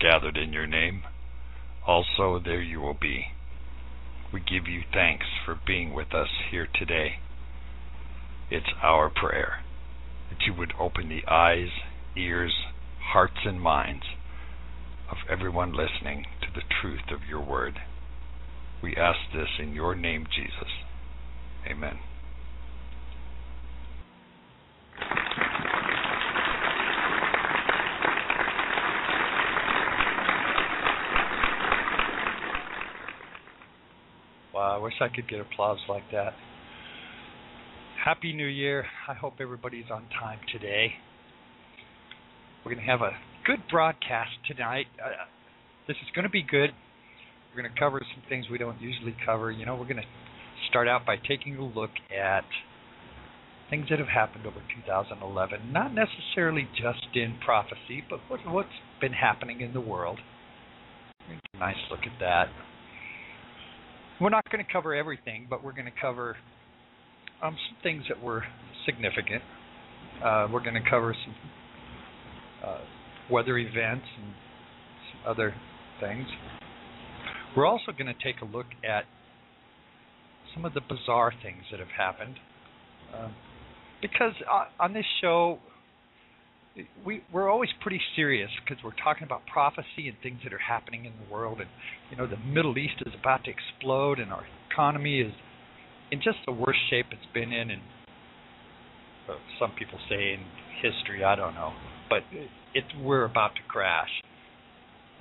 Gathered in your name, also there you will be. We give you thanks for being with us here today. It's our prayer that you would open the eyes, ears, hearts, and minds of everyone listening to the truth of your word. We ask this in your name, Jesus. Amen. I wish I could get applause like that. Happy New Year. I hope everybody's on time today. We're going to have a good broadcast tonight. Uh, this is going to be good. We're going to cover some things we don't usually cover. You know, we're going to start out by taking a look at things that have happened over 2011, not necessarily just in prophecy, but what, what's been happening in the world. Nice look at that. We're not going to cover everything, but we're going to cover um, some things that were significant. Uh, we're going to cover some uh, weather events and other things. We're also going to take a look at some of the bizarre things that have happened. Um, because uh, on this show, we we're always pretty serious because we're talking about prophecy and things that are happening in the world, and you know the Middle East is about to explode, and our economy is in just the worst shape it's been in, and uh, some people say in history. I don't know, but it, it we're about to crash.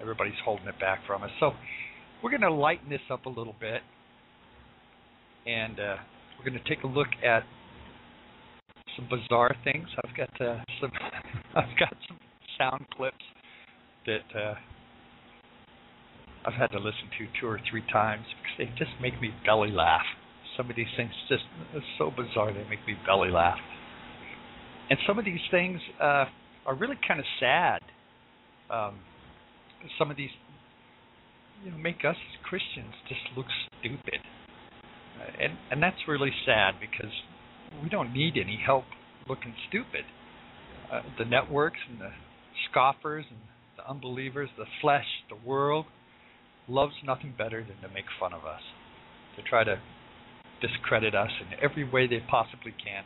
Everybody's holding it back from us, so we're going to lighten this up a little bit, and uh, we're going to take a look at some bizarre things. I've got uh, some I've got some sound clips that uh, I've had to listen to two or three times because they just make me belly laugh. Some of these things just so bizarre they make me belly laugh. And some of these things uh, are really kind of sad. Um, some of these, you know, make us Christians just look stupid, uh, and and that's really sad because we don't need any help looking stupid. Uh, the networks and the scoffers and the unbelievers, the flesh, the world, loves nothing better than to make fun of us, to try to discredit us in every way they possibly can,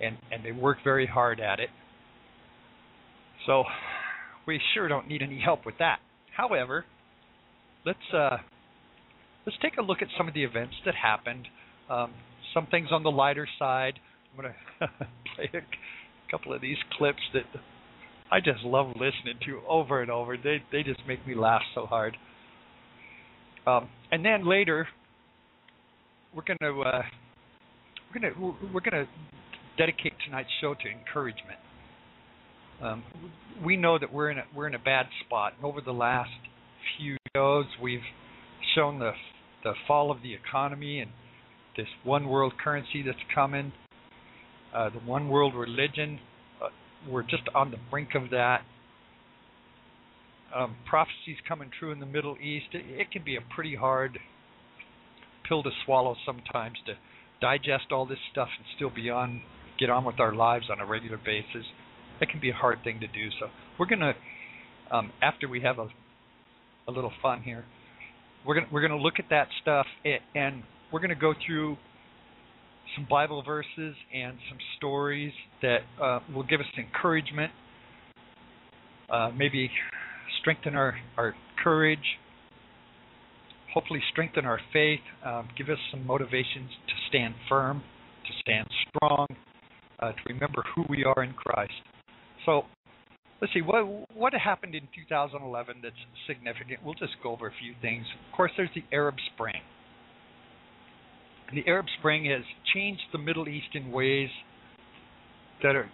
and and they work very hard at it. So we sure don't need any help with that. However, let's uh, let's take a look at some of the events that happened. Um, some things on the lighter side. I'm going to play a couple of these clips that I just love listening to over and over. They they just make me laugh so hard. Um, and then later, we're to uh, we're to we're to dedicate tonight's show to encouragement. Um, we know that we're in a, we're in a bad spot. And over the last few shows, we've shown the the fall of the economy and this one world currency that's coming, uh, the one world religion. Uh, we're just on the brink of that. Um, prophecies coming true in the Middle East. It, it can be a pretty hard pill to swallow sometimes to digest all this stuff and still be on, get on with our lives on a regular basis. That can be a hard thing to do. So we're gonna, um, after we have a, a little fun here, we're gonna we're gonna look at that stuff and we're gonna go through some Bible verses and some stories that uh, will give us encouragement, uh, maybe strengthen our, our courage, hopefully strengthen our faith, um, give us some motivations to stand firm, to stand strong, uh, to remember who we are in Christ. So let's see what what happened in 2011 that's significant. We'll just go over a few things. Of course, there's the Arab Spring. The Arab Spring has changed the Middle East in ways that are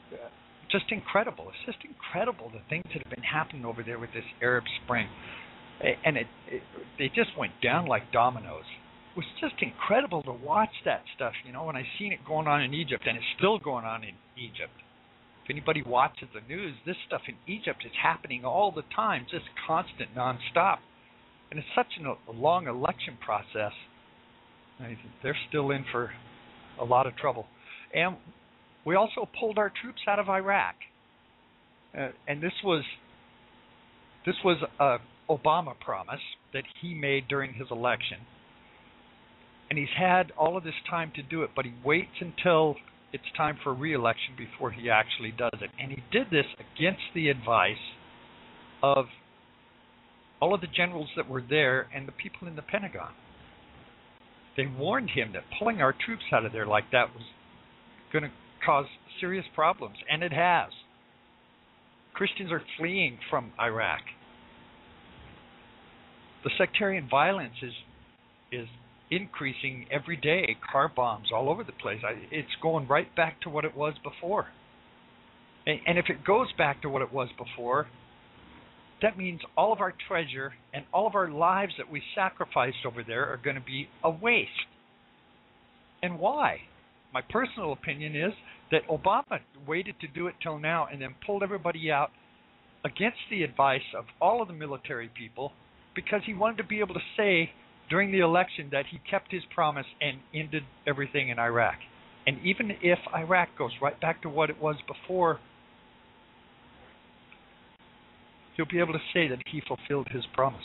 just incredible. It's just incredible the things that have been happening over there with this Arab Spring, and it, it they just went down like dominoes. It was just incredible to watch that stuff. You know, when I seen it going on in Egypt, and it's still going on in Egypt if anybody watches the news, this stuff in Egypt is happening all the time, just constant, nonstop. And it's such an, a long election process. They're still in for a lot of trouble. And we also pulled our troops out of Iraq. Uh, and this was this was a Obama promise that he made during his election. And he's had all of this time to do it, but he waits until it's time for re-election before he actually does it. And he did this against the advice of all of the generals that were there and the people in the Pentagon. They warned him that pulling our troops out of there like that was going to cause serious problems, and it has. Christians are fleeing from Iraq. The sectarian violence is is increasing every day. Car bombs all over the place. I, it's going right back to what it was before. And, and if it goes back to what it was before, that means all of our treasure and all of our lives that we sacrificed over there are going to be a waste. And why? My personal opinion is that Obama waited to do it till now and then pulled everybody out against the advice of all of the military people because he wanted to be able to say during the election that he kept his promise and ended everything in Iraq. And even if Iraq goes right back to what it was before, he'll be able to say that he fulfilled his promise.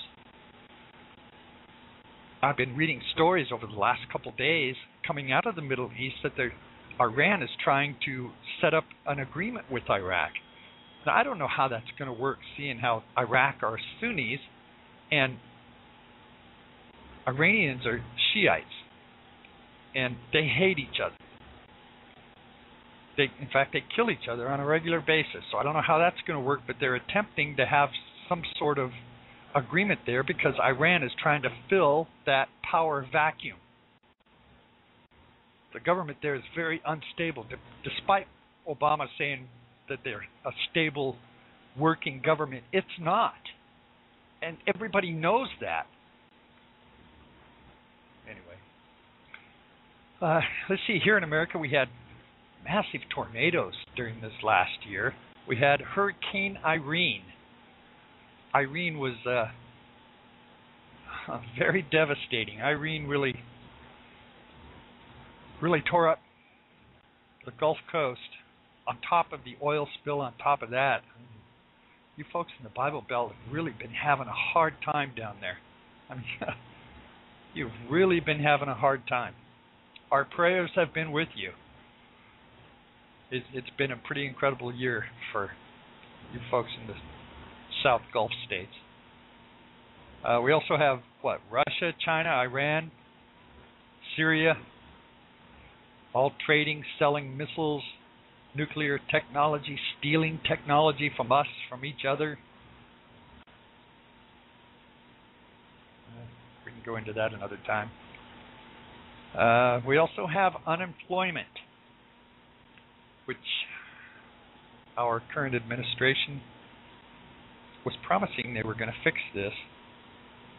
I've been reading stories over the last couple of days coming out of the Middle East that Iran is trying to set up an agreement with Iraq. Now, I don't know how that's going to work, seeing how Iraq are Sunnis and Iranians are Shiites, and they hate each other. They, in fact, they kill each other on a regular basis. So I don't know how that's going to work, but they're attempting to have some sort of agreement there because Iran is trying to fill that power vacuum. The government there is very unstable, despite Obama saying that they're a stable, working government. It's not, and everybody knows that. Anyway. Uh, let's see, here in America, we had massive tornadoes during this last year. We had Hurricane Irene. Irene was uh, very devastating. Irene really, really tore up the Gulf Coast. On top of the oil spill, on top of that, you folks in the Bible Belt have really been having a hard time down there. I mean, you've really been having a hard time. Our prayers have been with you. It's, it's been a pretty incredible year for you folks in the South Gulf states. Uh, we also have what Russia, China, Iran, Syria, all trading, selling missiles, nuclear technology, stealing technology from us, from each other. Uh, we can go into that another time. Uh, we also have unemployment, which our current administration was promising they were going to fix this,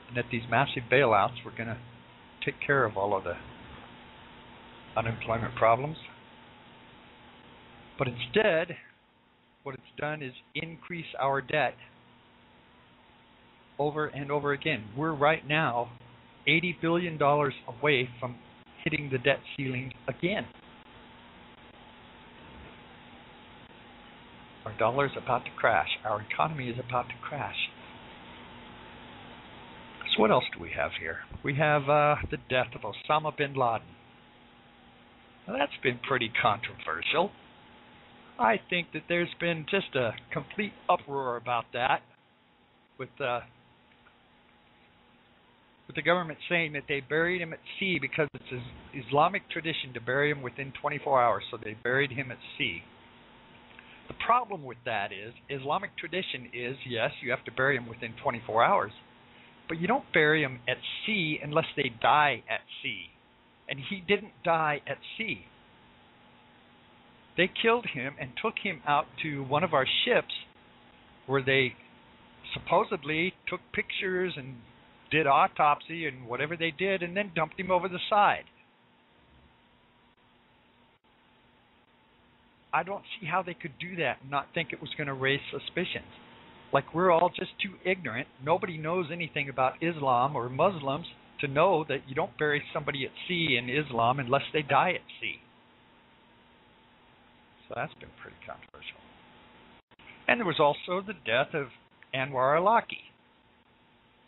and that these massive bailouts were going to take care of all of the unemployment problems. But instead, what it's done is increase our debt over and over again. We're right now $80 billion away from hitting the debt ceiling again. Our dollar is about to crash. Our economy is about to crash. So, what else do we have here? We have uh, the death of Osama bin Laden. Now, that's been pretty controversial. I think that there's been just a complete uproar about that, with uh, with the government saying that they buried him at sea because it's Islamic tradition to bury him within 24 hours, so they buried him at sea. The problem with that is Islamic tradition is yes, you have to bury him within 24 hours, but you don't bury them at sea unless they die at sea. And he didn't die at sea. They killed him and took him out to one of our ships where they supposedly took pictures and did autopsy and whatever they did and then dumped him over the side. I don't see how they could do that and not think it was going to raise suspicions. Like we're all just too ignorant. Nobody knows anything about Islam or Muslims to know that you don't bury somebody at sea in Islam unless they die at sea. So that's been pretty controversial. And there was also the death of Anwar al-Awlaki,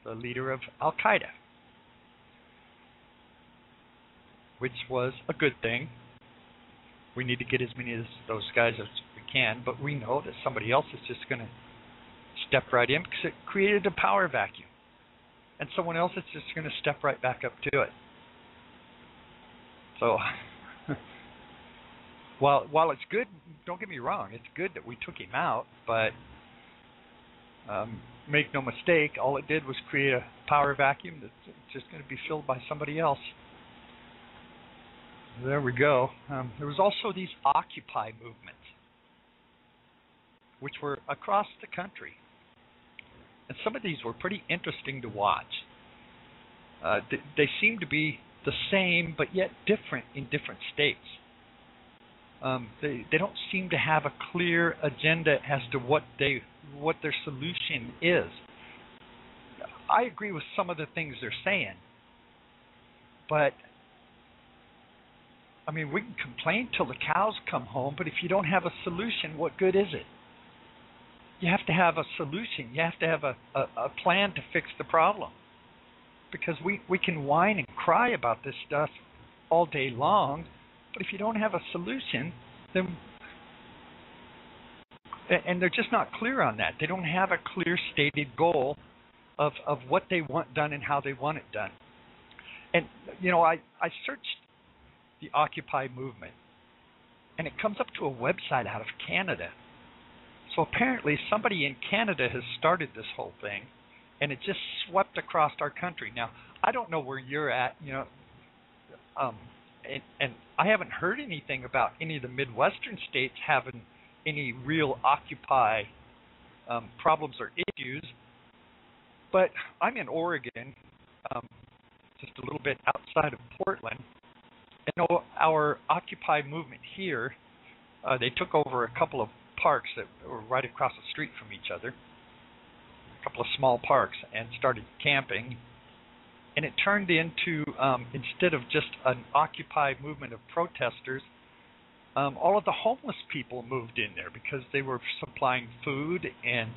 the leader of Al Qaeda, which was a good thing. We need to get as many of those guys as we can, but we know that somebody else is just going to step right in because it created a power vacuum. And someone else is just going to step right back up to it. So, while while it's good, don't get me wrong, it's good that we took him out, but um, make no mistake, all it did was create a power vacuum that's just going to be filled by somebody else. There we go. Um, there was also these Occupy movements, which were across the country. And some of these were pretty interesting to watch. Uh, they, they seem to be the same, but yet different in different states. Um, they they don't seem to have a clear agenda as to what they what their solution is. I agree with some of the things they're saying, but I mean we can complain till the cows come home, but if you don't have a solution, what good is it? You have to have a solution. You have to have a, a, a plan to fix the problem. Because we, we can whine and cry about this stuff all day long, but if you don't have a solution, then and they're just not clear on that. They don't have a clear stated goal of of what they want done and how they want it done. And you know, I I searched the Occupy movement, and it comes up to a website out of Canada. So apparently, somebody in Canada has started this whole thing, and it just swept across our country. Now, I don't know where you're at, you know, um, and, and I haven't heard anything about any of the Midwestern states having any real Occupy um, problems or issues. But I'm in Oregon, um, just a little bit outside of Portland. And our Occupy movement here, uh, they took over a couple of parks that were right across the street from each other, a couple of small parks, and started camping. And it turned into um, instead of just an occupy movement of protesters, um, all of the homeless people moved in there because they were supplying food and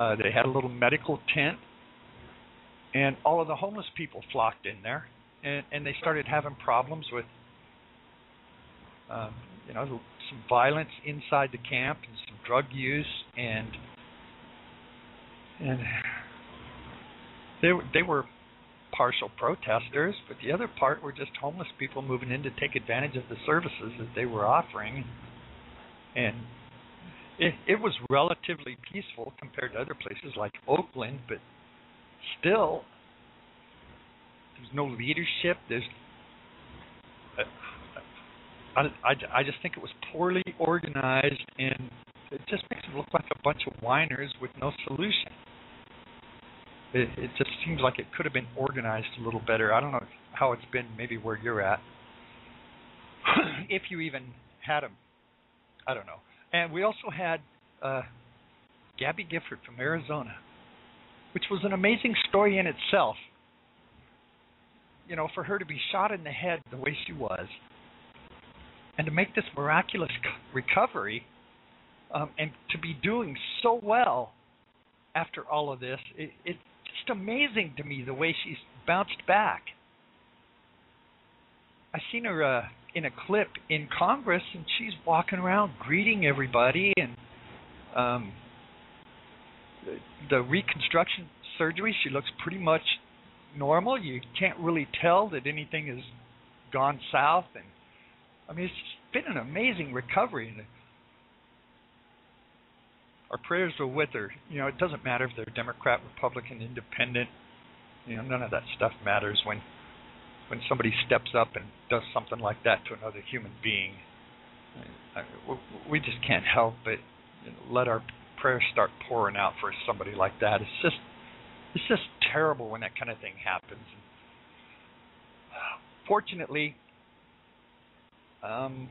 Uh, they had a little medical tent, and all of the homeless people flocked in there, and and they started having problems with, um, you know, some violence inside the camp and some drug use, and and they were, they were partial protesters, but the other part were just homeless people moving in to take advantage of the services that they were offering, and it, it was relatively peaceful compared to other places like Oakland, but still, there's no leadership. There's uh, I, I, I just think it was poorly organized, and it just makes it look like a bunch of whiners with no solution. It, it just seems like it could have been organized a little better. I don't know how it's been, maybe where you're at, if you even had them. I don't know. And we also had uh, Gabby Gifford from Arizona, which was an amazing story in itself. You know, for her to be shot in the head the way she was, and to make this miraculous recovery, um, and to be doing so well after all of this, it, it's just amazing to me the way she's bounced back. I seen her uh, in a clip in Congress, and she's walking around greeting everybody, and um, the, the reconstruction surgery, she looks pretty much normal. You can't really tell that anything has gone south, and I mean, it's been an amazing recovery. And our prayers are with her. You know, it doesn't matter if they're Democrat, Republican, Independent. You know, none of that stuff matters when when somebody steps up and does something like that to another human being. I, we just can't help but you know, let our prayers start pouring out for somebody like that. It's just it's just terrible when that kind of thing happens. Fortunately, um,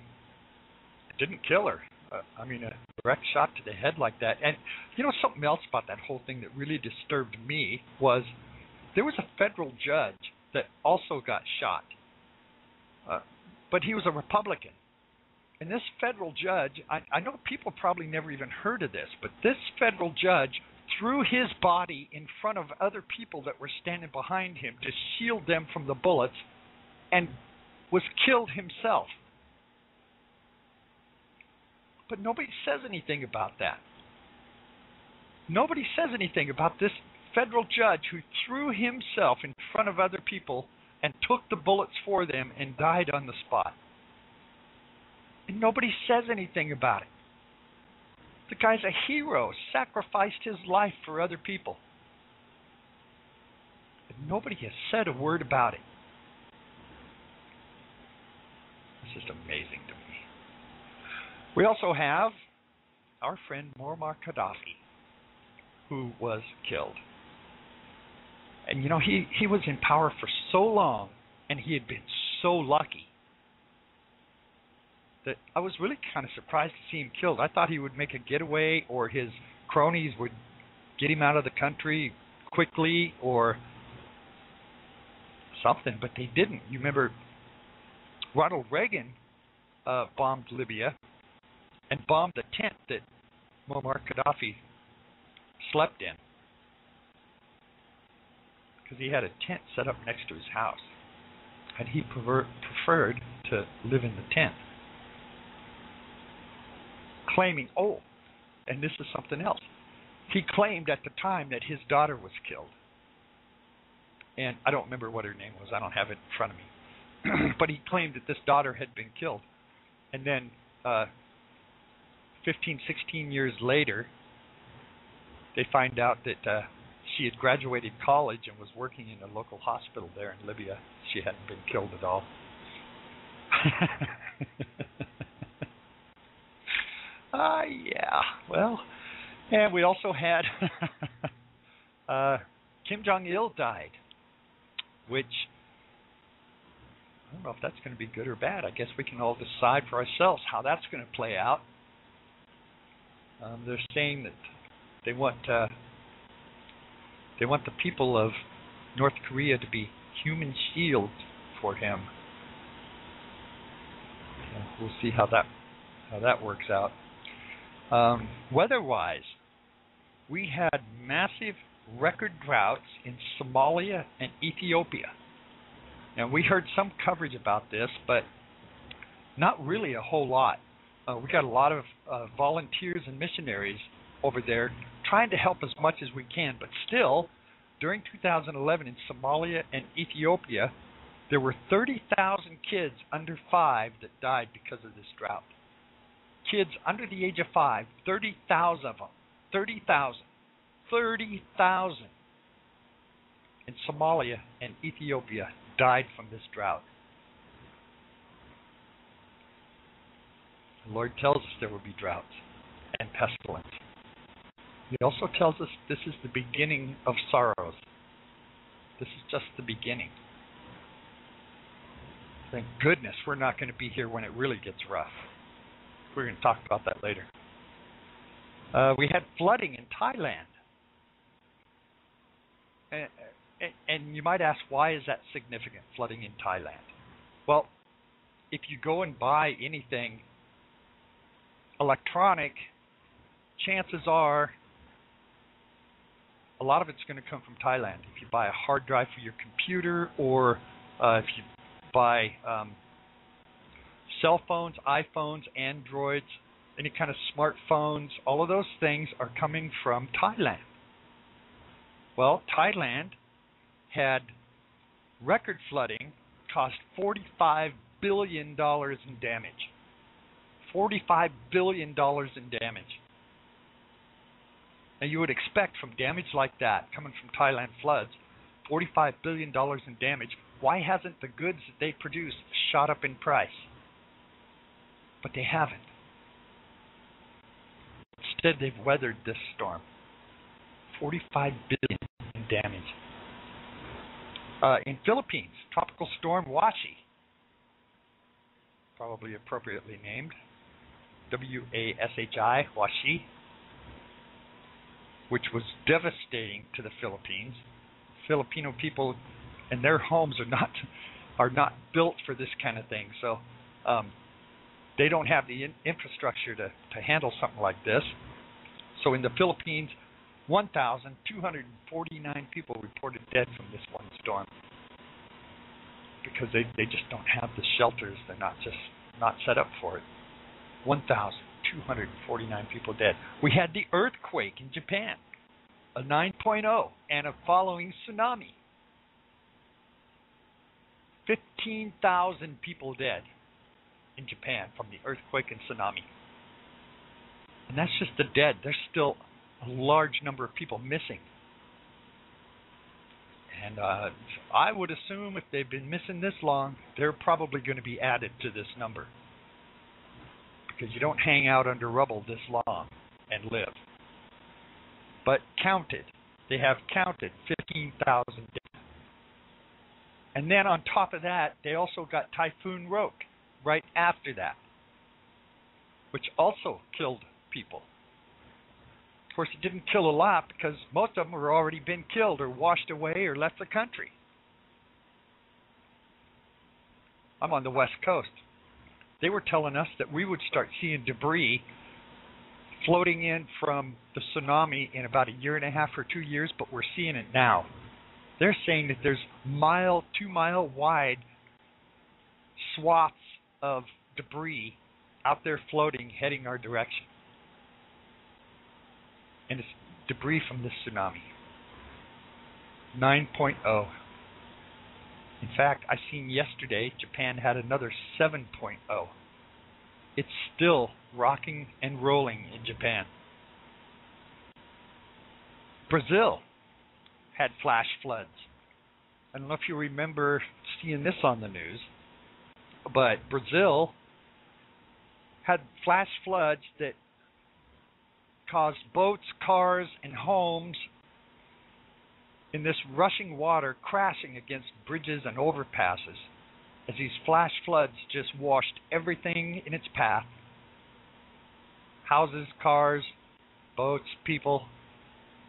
it didn't kill her. Uh, I mean, a direct shot to the head like that. And you know something else about that whole thing that really disturbed me was there was a federal judge that also got shot, uh, but he was a Republican. And this federal judge, I, I know people probably never even heard of this, but this federal judge threw his body in front of other people that were standing behind him to shield them from the bullets and was killed himself. But nobody says anything about that. Nobody says anything about this federal judge who threw himself in front of other people and took the bullets for them and died on the spot. And nobody says anything about it. The guy's a hero, sacrificed his life for other people. But nobody has said a word about it. It's just amazing to me. We also have our friend Muammar Gaddafi, who was killed. And you know, he, he was in power for so long, and he had been so lucky that I was really kind of surprised to see him killed. I thought he would make a getaway, or his cronies would get him out of the country quickly, or something, but they didn't. You remember Ronald Reagan uh, bombed Libya and bombed the tent that Muammar Gaddafi slept in. Because he had a tent set up next to his house. And he prefer- preferred to live in the tent. Claiming, oh, and this is something else. He claimed at the time that his daughter was killed. And I don't remember what her name was, I don't have it in front of me. but he claimed that this daughter had been killed. And then uh, 15, 16 years later, they find out that uh, she had graduated college and was working in a local hospital there in Libya. She hadn't been killed at all. Ah, uh, yeah. Well, and we also had uh, Kim Jong Il died, which I don't know if that's going to be good or bad. I guess we can all decide for ourselves how that's going to play out. Um, they're saying that they want uh, they want the people of North Korea to be human shields for him. We'll see how that how that works out. Um, weather-wise, we had massive record droughts in Somalia and Ethiopia. And we heard some coverage about this, but not really a whole lot. Uh, we got a lot of uh, volunteers and missionaries over there trying to help as much as we can, but still, during 2011 in Somalia and Ethiopia, there were 30,000 kids under five that died because of this drought. Kids under the age of five, 30,000 of them, 30,000, 30,000 in Somalia and Ethiopia died from this drought. The Lord tells us there will be droughts and pestilence. He also tells us this is the beginning of sorrows. This is just the beginning. Thank goodness we're not going to be here when it really gets rough. We're going to talk about that later. Uh, we had flooding in Thailand. And, and you might ask, why is that significant, flooding in Thailand? Well, if you go and buy anything electronic, chances are a lot of it's going to come from Thailand. If you buy a hard drive for your computer, or uh, if you buy um, cell phones, iPhones, Androids, any kind of smartphones, all of those things are coming from Thailand. Well, Thailand had record flooding cost $45 billion in damage. $45 billion in damage. Now, you would expect from damage like that, coming from Thailand floods, $45 billion in damage. Why hasn't the goods that they produce shot up in price? But they haven't. Instead, they've weathered this storm. 45 billion in damage. Uh, in Philippines, tropical storm Washi, probably appropriately named, W-A-S-H-I, Washi, which was devastating to the Philippines. Filipino people and their homes are not are not built for this kind of thing. So um, they don't have the in- infrastructure to, to handle something like this. So in the Philippines, 1,249 people reported dead from this one storm because they, they just don't have the shelters. They're not just not set up for it. 1,249 people dead. We had the earthquake in Japan, a 9.0, and a following tsunami. 15,000 people dead in Japan from the earthquake and tsunami. And that's just the dead. There's still a large number of people missing. And uh, I would assume if they've been missing this long, they're probably going to be added to this number. Because you don't hang out under rubble this long and live. But counted. They have counted 15,000 dead. And then on top of that, they also got Typhoon Roke right after that, which also killed people. Of course, it didn't kill a lot because most of them were already been killed or washed away or left the country. I'm on the west coast. They were telling us that we would start seeing debris floating in from the tsunami in about a year and a half or two years, but we're seeing it now. They're saying that there's mile, two mile wide swaths of debris out there floating heading our direction. And it's debris from this tsunami. 9.0. In fact, I seen yesterday Japan had another 7.0. It's still rocking and rolling in Japan. Brazil had flash floods. I don't know if you remember seeing this on the news, but Brazil had flash floods that caused boats, cars, and homes in this rushing water crashing against bridges and overpasses as these flash floods just washed everything in its path houses, cars, boats, people.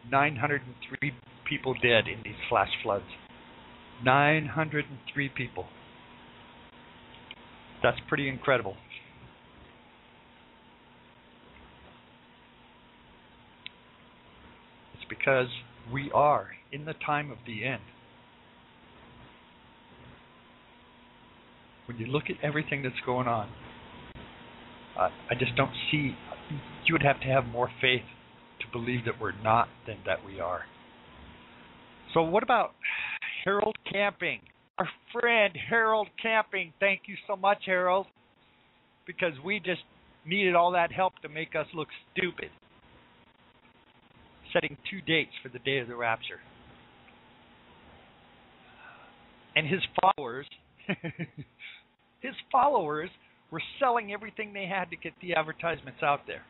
903 people dead in these flash floods. 903 people. That's pretty incredible. It's because we are in the time of the end. When you look at everything that's going on, uh, I just don't see. You would have to have more faith to believe that we're not than that we are. So, what about Harold Camping? Our friend Harold Camping. Thank you so much, Harold, because we just needed all that help to make us look stupid. Setting two dates for the day of the rapture. And his followers, his followers were selling everything they had to get the advertisements out there.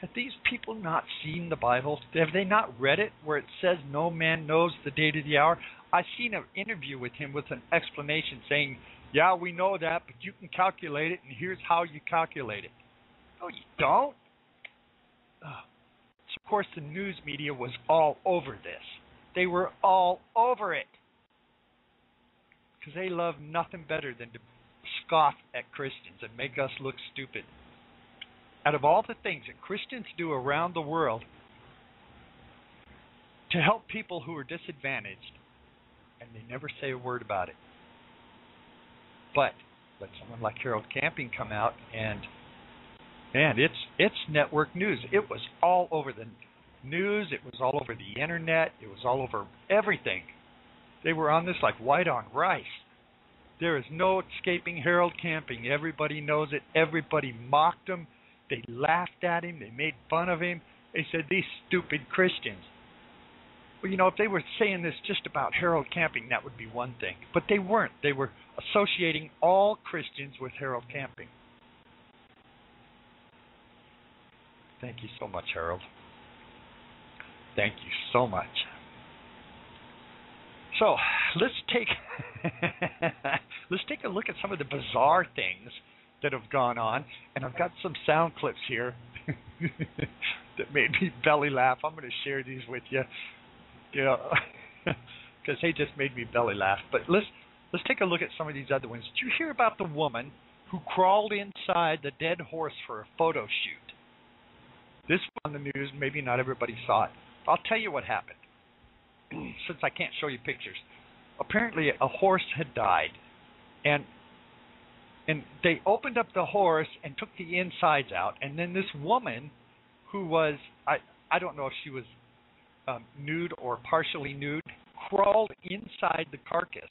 Have these people not seen the Bible? Have they not read it where it says no man knows the date of the hour? I seen an interview with him with an explanation saying, "Yeah, we know that, but you can calculate it, and here's how you calculate it." No, you don't. Uh, of course, the news media was all over this. They were all over it because they love nothing better than to scoff at Christians and make us look stupid. Out of all the things that Christians do around the world to help people who are disadvantaged, and they never say a word about it. But let someone like Harold Camping come out and man, it's it's network news. It was all over the news, it was all over the internet, it was all over everything. They were on this like white on rice. There is no escaping Harold Camping. Everybody knows it. Everybody mocked him. They laughed at him. They made fun of him. They said, These stupid Christians. Well, you know, if they were saying this just about Harold Camping, that would be one thing. But they weren't. They were associating all Christians with Harold Camping. Thank you so much, Harold. Thank you so much. So let's take let's take a look at some of the bizarre things that have gone on, and I've got some sound clips here that made me belly laugh. I'm going to share these with you, know, because they just made me belly laugh. But let's let's take a look at some of these other ones. Did you hear about the woman who crawled inside the dead horse for a photo shoot? This was on the news. Maybe not everybody saw it. I'll tell you what happened. Since I can't show you pictures, apparently a horse had died, and and they opened up the horse and took the insides out, and then this woman, who was I I don't know if she was um, nude or partially nude, crawled inside the carcass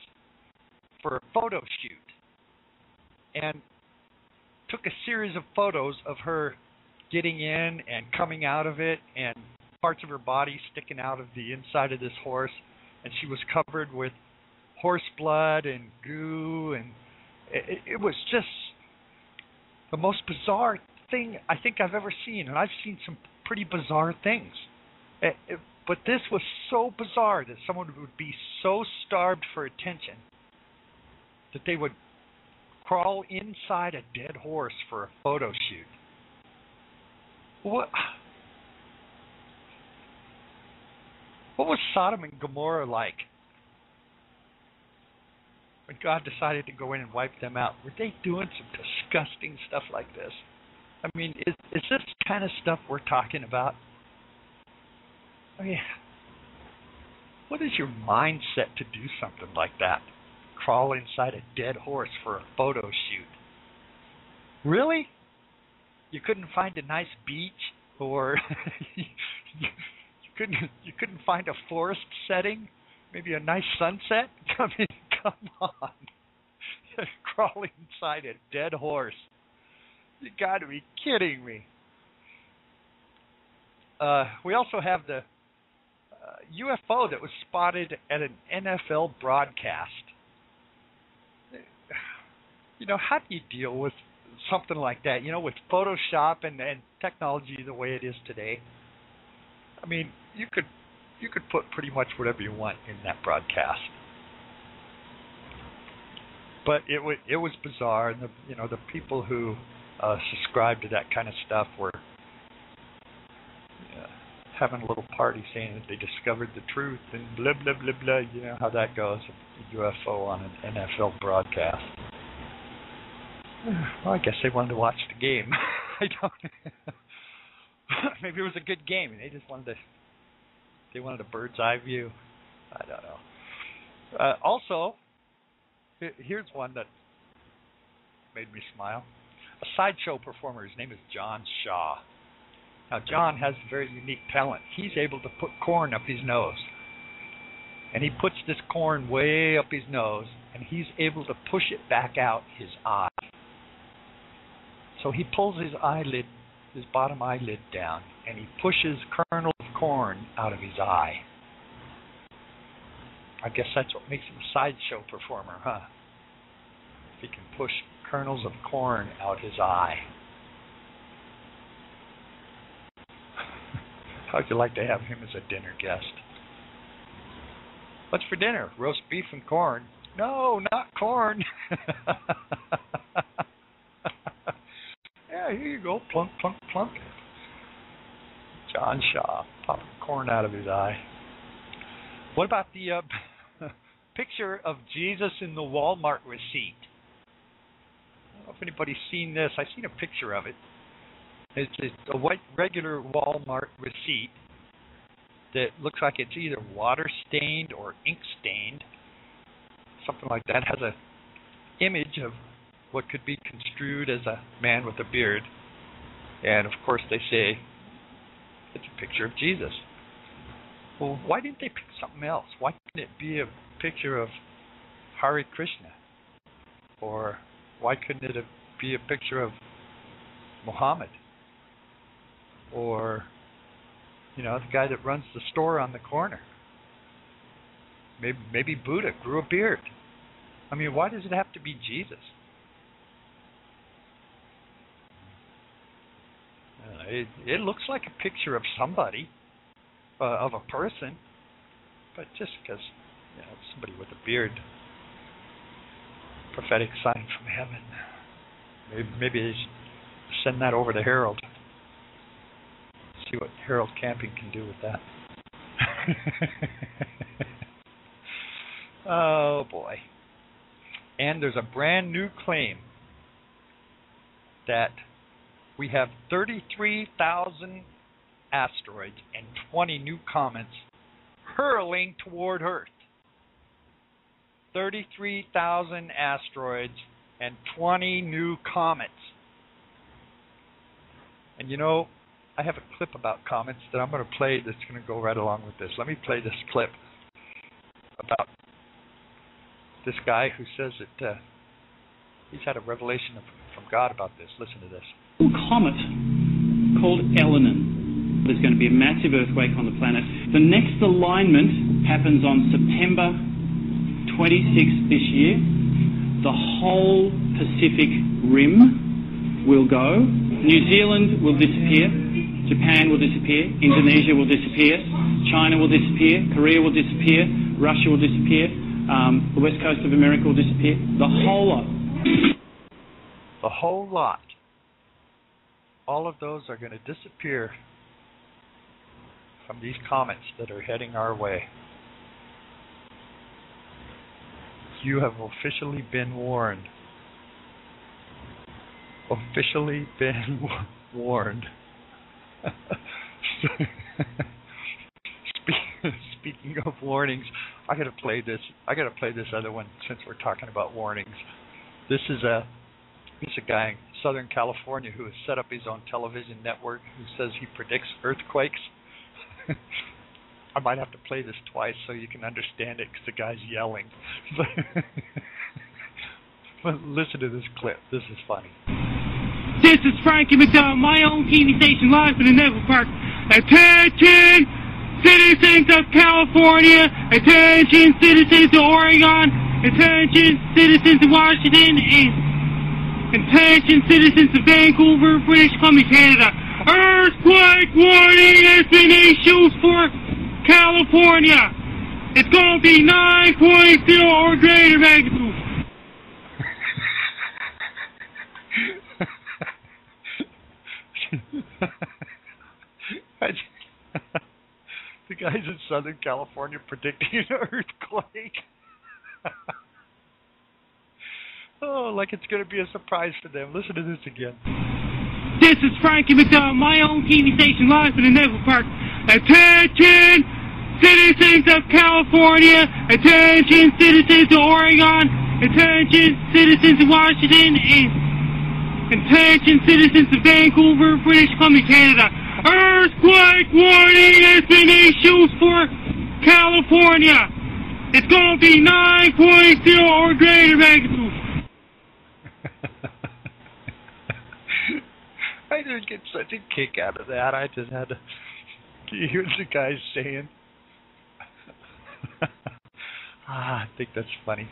for a photo shoot, and took a series of photos of her getting in and coming out of it and parts of her body sticking out of the inside of this horse. And she was covered with horse blood and goo and it, it was just the most bizarre thing I think I've ever seen. And I've seen some pretty bizarre things. It, it, but this was so bizarre that someone would be so starved for attention that they would crawl inside a dead horse for a photo shoot what? What was Sodom and Gomorrah like? When God decided to go in and wipe them out, were they doing some disgusting stuff like this? I mean, is is this kind of stuff we're talking about? Mean, what is your mindset to do something like that? Crawl inside a dead horse for a photo shoot? Really? you couldn't find a nice beach or you couldn't you couldn't find a forest setting, maybe a nice sunset. I mean, come on, crawling inside a dead horse. You got to be kidding me. Uh, we also have the UFO that was spotted at an NFL broadcast. You know, how do you deal with something like that. You know, with Photoshop and, and technology the way it is today, I mean, you could you could put pretty much whatever you want in that broadcast. But it was it was bizarre, and the you know the people who uh, subscribed to that kind of stuff were uh, having a little party saying that they discovered the truth and blah blah blah blah. You know how that goes. A UFO on an NFL broadcast. Well, I guess they wanted to watch the game. I don't. Maybe it was a good game, and they just wanted to They wanted a bird's eye view. I don't know. Uh, also, here's one that made me smile. A sideshow performer. His name is John Shaw. Now, John has a very unique talent. He's able to put corn up his nose. And he puts this corn way up his nose, and he's able to push it back out his eye. So he pulls his eyelid, his bottom eyelid down, and he pushes kernels of corn out of his eye. I guess that's what makes him a sideshow performer, huh? If he can push kernels of corn out his eye. How'd you like to have him as a dinner guest? What's for dinner? Roast beef and corn. No, not corn. yeah, here you go. Plunk, plunk, plunk. John Shaw popping corn out of his eye. What about the uh, picture of Jesus in the Walmart receipt? I don't know if anybody's seen this. I've seen a picture of it. It's, it's a white regular Walmart receipt that looks like it's either water stained or ink stained, something like that. It has a image of what could be construed as a man with a beard, and of course they say it's a picture of Jesus. Well, why didn't they pick something else? Why couldn't it be a picture of Hari Krishna? Or why couldn't it be a picture of Muhammad? Or, you know, the guy that runs the store on the corner? Maybe, maybe Buddha grew a beard. I mean, why does it have to be Jesus? Uh, it, it looks like a picture of somebody, uh, of a person, but just because you know somebody with a beard, prophetic sign from heaven. Maybe, maybe send that over to Harold. See what Harold Camping can do with that. oh boy. And there's a brand new claim that we have 33,000 asteroids and 20 new comets hurling toward Earth. 33,000 asteroids and 20 new comets. And you know, I have a clip about comets that I'm going to play that's going to go right along with this. Let me play this clip about this guy who says that uh, he's had a revelation of, from God about this. Listen to this comet called Elenin. There's going to be a massive earthquake on the planet. The next alignment happens on September 26th this year. The whole Pacific Rim will go. New Zealand will disappear. Japan will disappear. Indonesia will disappear. China will disappear. Korea will disappear. Russia will disappear. Um, the west coast of America will disappear. The whole lot. The whole lot all of those are going to disappear from these comets that are heading our way. You have officially been warned. Officially been warned. Speaking of warnings, I gotta play this. I gotta play this other one since we're talking about warnings. This is a this is a guy in Southern California who has set up his own television network who says he predicts earthquakes. I might have to play this twice so you can understand it because the guy's yelling. but listen to this clip. This is funny. This is Frankie McDowell, my own TV station live from the Neville Park. Attention, citizens of California. Attention, citizens of Oregon. Attention, citizens of Washington and Attention citizens of Vancouver, British Columbia, Canada. Earthquake warning has been issued for California. It's going to be 9.0 or greater magnitude. the guys in Southern California predicting an earthquake. Oh, like it's going to be a surprise for them. Listen to this again. This is Frankie McDowell, my own TV station live from the Neville Park. Attention, citizens of California, attention citizens of Oregon, attention citizens of Washington, and attention citizens of Vancouver, British Columbia, Canada. Earthquake warning has been issued for California. It's going to be 9.0 or greater magnitude. I just get such a kick out of that. I just had to hear the guy saying. ah, I think that's funny.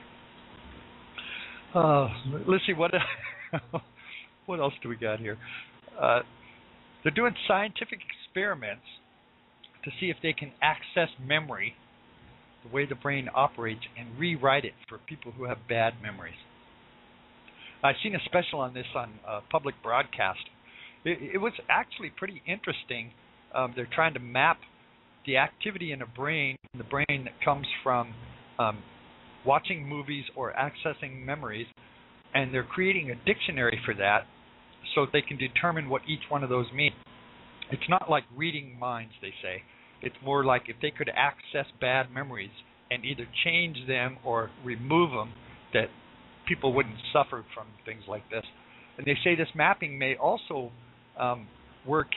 Oh, let's see what what else do we got here? Uh, they're doing scientific experiments to see if they can access memory, the way the brain operates, and rewrite it for people who have bad memories. I've seen a special on this on uh, public broadcast. It, it was actually pretty interesting. Um, they're trying to map the activity in a brain, in the brain that comes from um, watching movies or accessing memories, and they're creating a dictionary for that so they can determine what each one of those mean. It's not like reading minds, they say. It's more like if they could access bad memories and either change them or remove them, that people wouldn't suffer from things like this. And they say this mapping may also um, work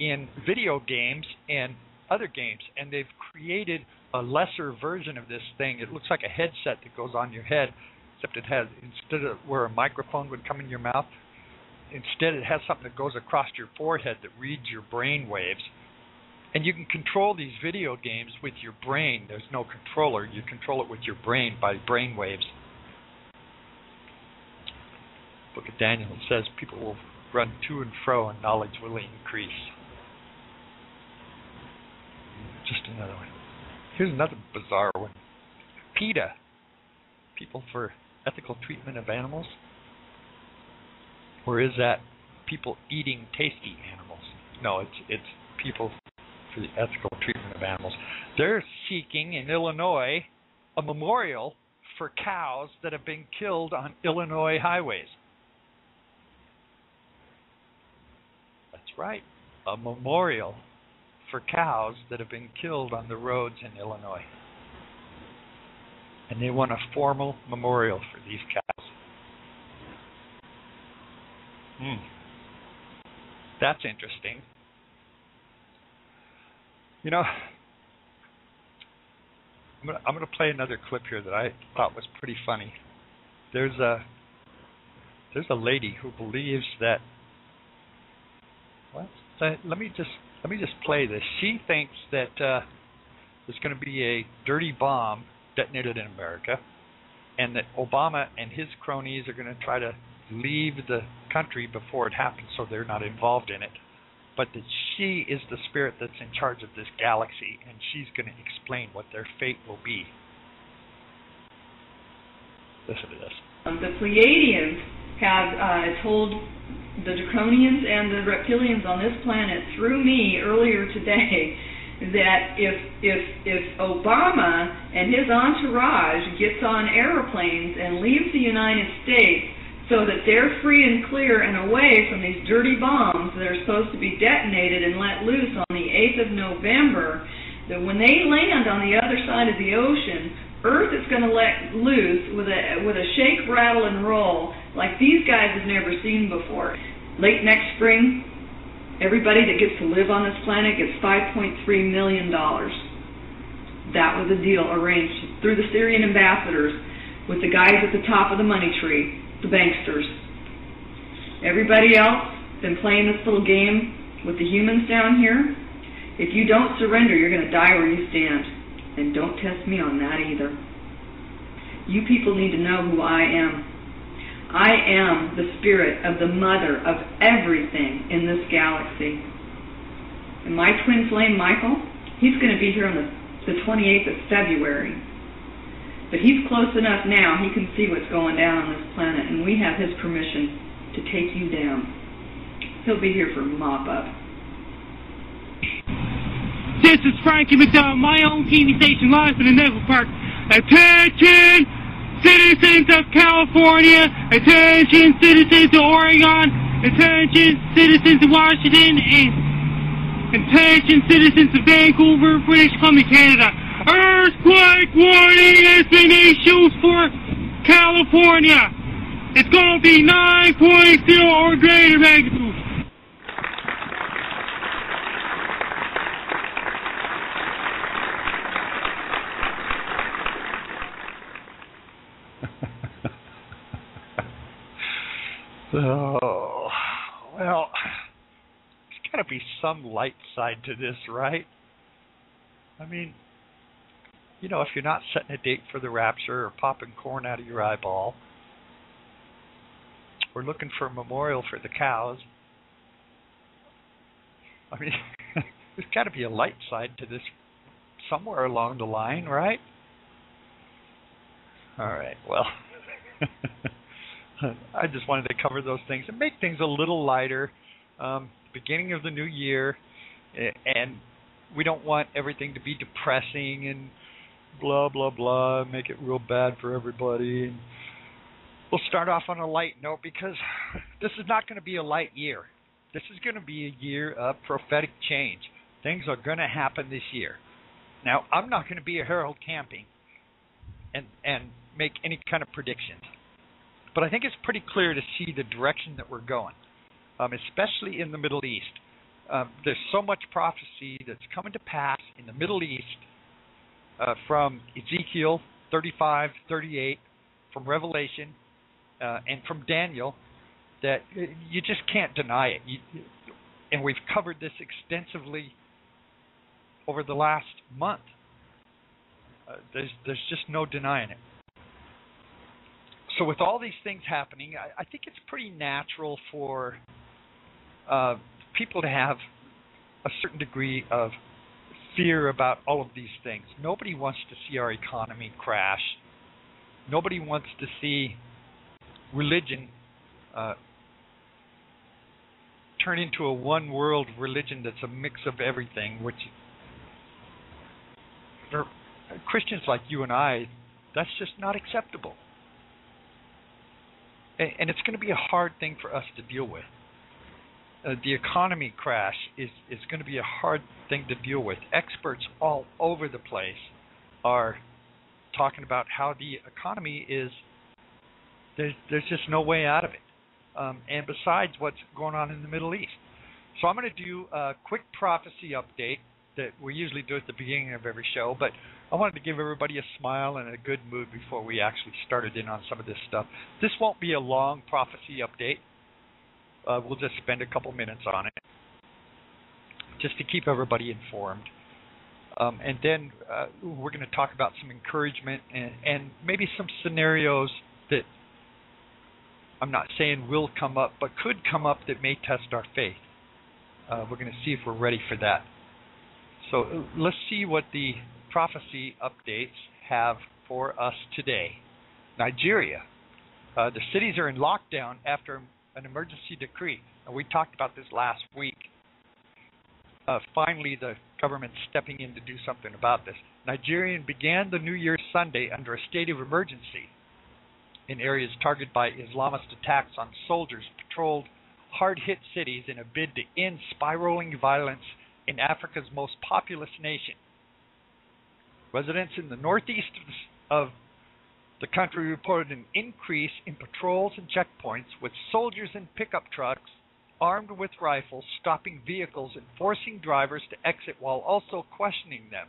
in video games and other games, and they've created a lesser version of this thing. It looks like a headset that goes on your head, except it has instead of where a microphone would come in your mouth, instead it has something that goes across your forehead that reads your brain waves. And you can control these video games with your brain. There's no controller. You control it with your brain by brain waves. Book of Daniel says people will run to and fro and knowledge will increase. Just another one. Here's another bizarre one. PETA, People for Ethical Treatment of Animals. Or is that people eating tasty animals? No, it's it's people for the ethical treatment of animals. They're seeking in Illinois a memorial for cows that have been killed on Illinois highways. That's right, a memorial for cows that have been killed on the roads in Illinois. And they want a formal memorial for these cows. Hmm. That's interesting. You know, I'm gonna I'm gonna play another clip here that I thought was pretty funny. There's a there's a lady who believes that. What? Let me just let me just play this. She thinks that uh, there's going to be a dirty bomb detonated in America, and that Obama and his cronies are going to try to leave the country before it happens, so they're not involved in it. But that she is the spirit that's in charge of this galaxy, and she's going to explain what their fate will be. Listen to this. Um, the Pleiadians have uh, told the draconians and the reptilians on this planet through me earlier today that if if if Obama and his entourage gets on airplanes and leaves the United States so that they're free and clear and away from these dirty bombs that are supposed to be detonated and let loose on the 8th of November, that when they land on the other side of the ocean, Earth is going to let loose with a with a shake, rattle, and roll like these guys have never seen before. Late next spring, everybody that gets to live on this planet gets 5.3 million dollars. That was a deal arranged through the Syrian ambassadors with the guys at the top of the money tree, the banksters. Everybody else been playing this little game with the humans down here. If you don't surrender, you're going to die where you stand. And don't test me on that either. You people need to know who I am. I am the spirit of the mother of everything in this galaxy. And my twin flame, Michael, he's going to be here on the, the 28th of February. But he's close enough now, he can see what's going down on this planet, and we have his permission to take you down. He'll be here for mop up. This is Frankie McDowell, my own TV station live in the Naval Park. Attention, citizens of California. Attention, citizens of Oregon. Attention, citizens of Washington. And Attention citizens of Vancouver, British Columbia, Canada. Earthquake warning has been issued for California. It's going to be 9.0 or greater magnitude. Oh, well, there's got to be some light side to this, right? I mean, you know, if you're not setting a date for the rapture or popping corn out of your eyeball, or looking for a memorial for the cows, I mean, there's got to be a light side to this somewhere along the line, right? All right, well. I just wanted to cover those things and make things a little lighter. Um, beginning of the new year, and we don't want everything to be depressing and blah blah blah. Make it real bad for everybody. And we'll start off on a light note because this is not going to be a light year. This is going to be a year of prophetic change. Things are going to happen this year. Now, I'm not going to be a Harold Camping and and make any kind of predictions but I think it's pretty clear to see the direction that we're going, um, especially in the Middle East. Um, there's so much prophecy that's coming to pass in the Middle East uh, from Ezekiel 35, 38, from Revelation, uh, and from Daniel that you just can't deny it. You, and we've covered this extensively over the last month. Uh, there's there's just no denying it so with all these things happening, I, I think it's pretty natural for uh, people to have a certain degree of fear about all of these things. Nobody wants to see our economy crash. Nobody wants to see religion uh, turn into a one world religion that's a mix of everything, which for Christians like you and I, that's just not acceptable and it's going to be a hard thing for us to deal with. Uh, the economy crash is is going to be a hard thing to deal with. Experts all over the place are talking about how the economy is there's there's just no way out of it. Um, and besides what's going on in the Middle East. So I'm going to do a quick prophecy update that we usually do at the beginning of every show, but I wanted to give everybody a smile and a good mood before we actually started in on some of this stuff. This won't be a long prophecy update. Uh, we'll just spend a couple minutes on it just to keep everybody informed. Um, and then uh, we're going to talk about some encouragement and, and maybe some scenarios that I'm not saying will come up, but could come up that may test our faith. Uh, we're going to see if we're ready for that. So let's see what the prophecy updates have for us today. Nigeria. Uh, the cities are in lockdown after an emergency decree. And we talked about this last week. Uh, finally, the government stepping in to do something about this. Nigeria began the New Year's Sunday under a state of emergency in areas targeted by Islamist attacks on soldiers patrolled hard hit cities in a bid to end spiraling violence in Africa's most populous nation. Residents in the northeast of the country reported an increase in patrols and checkpoints with soldiers in pickup trucks armed with rifles stopping vehicles and forcing drivers to exit while also questioning them.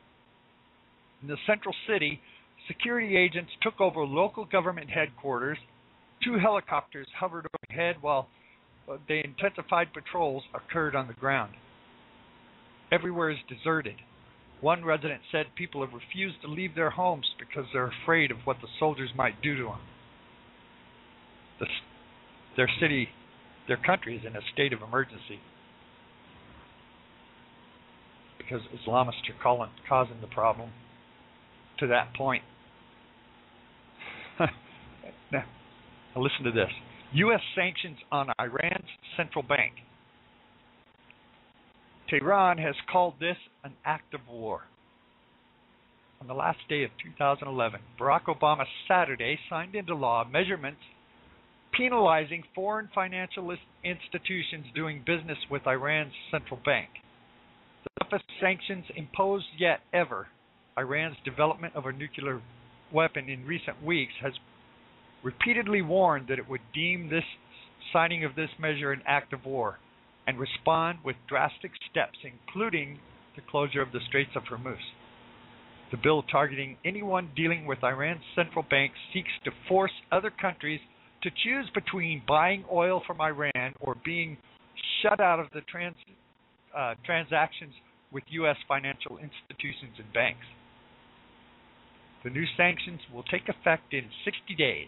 In the central city, security agents took over local government headquarters. Two helicopters hovered overhead while uh, the intensified patrols occurred on the ground. Everywhere is deserted. One resident said people have refused to leave their homes because they're afraid of what the soldiers might do to them. The, their city, their country is in a state of emergency because Islamists are calling, causing the problem to that point. now, listen to this U.S. sanctions on Iran's central bank. Tehran has called this an act of war. On the last day of 2011, Barack Obama Saturday signed into law measurements penalizing foreign financial institutions doing business with Iran's central bank. The toughest sanctions imposed yet ever. Iran's development of a nuclear weapon in recent weeks has repeatedly warned that it would deem this signing of this measure an act of war and respond with drastic steps, including the closure of the Straits of Hormuz. The bill targeting anyone dealing with Iran's central bank seeks to force other countries to choose between buying oil from Iran or being shut out of the trans, uh, transactions with U.S. financial institutions and banks. The new sanctions will take effect in 60 days.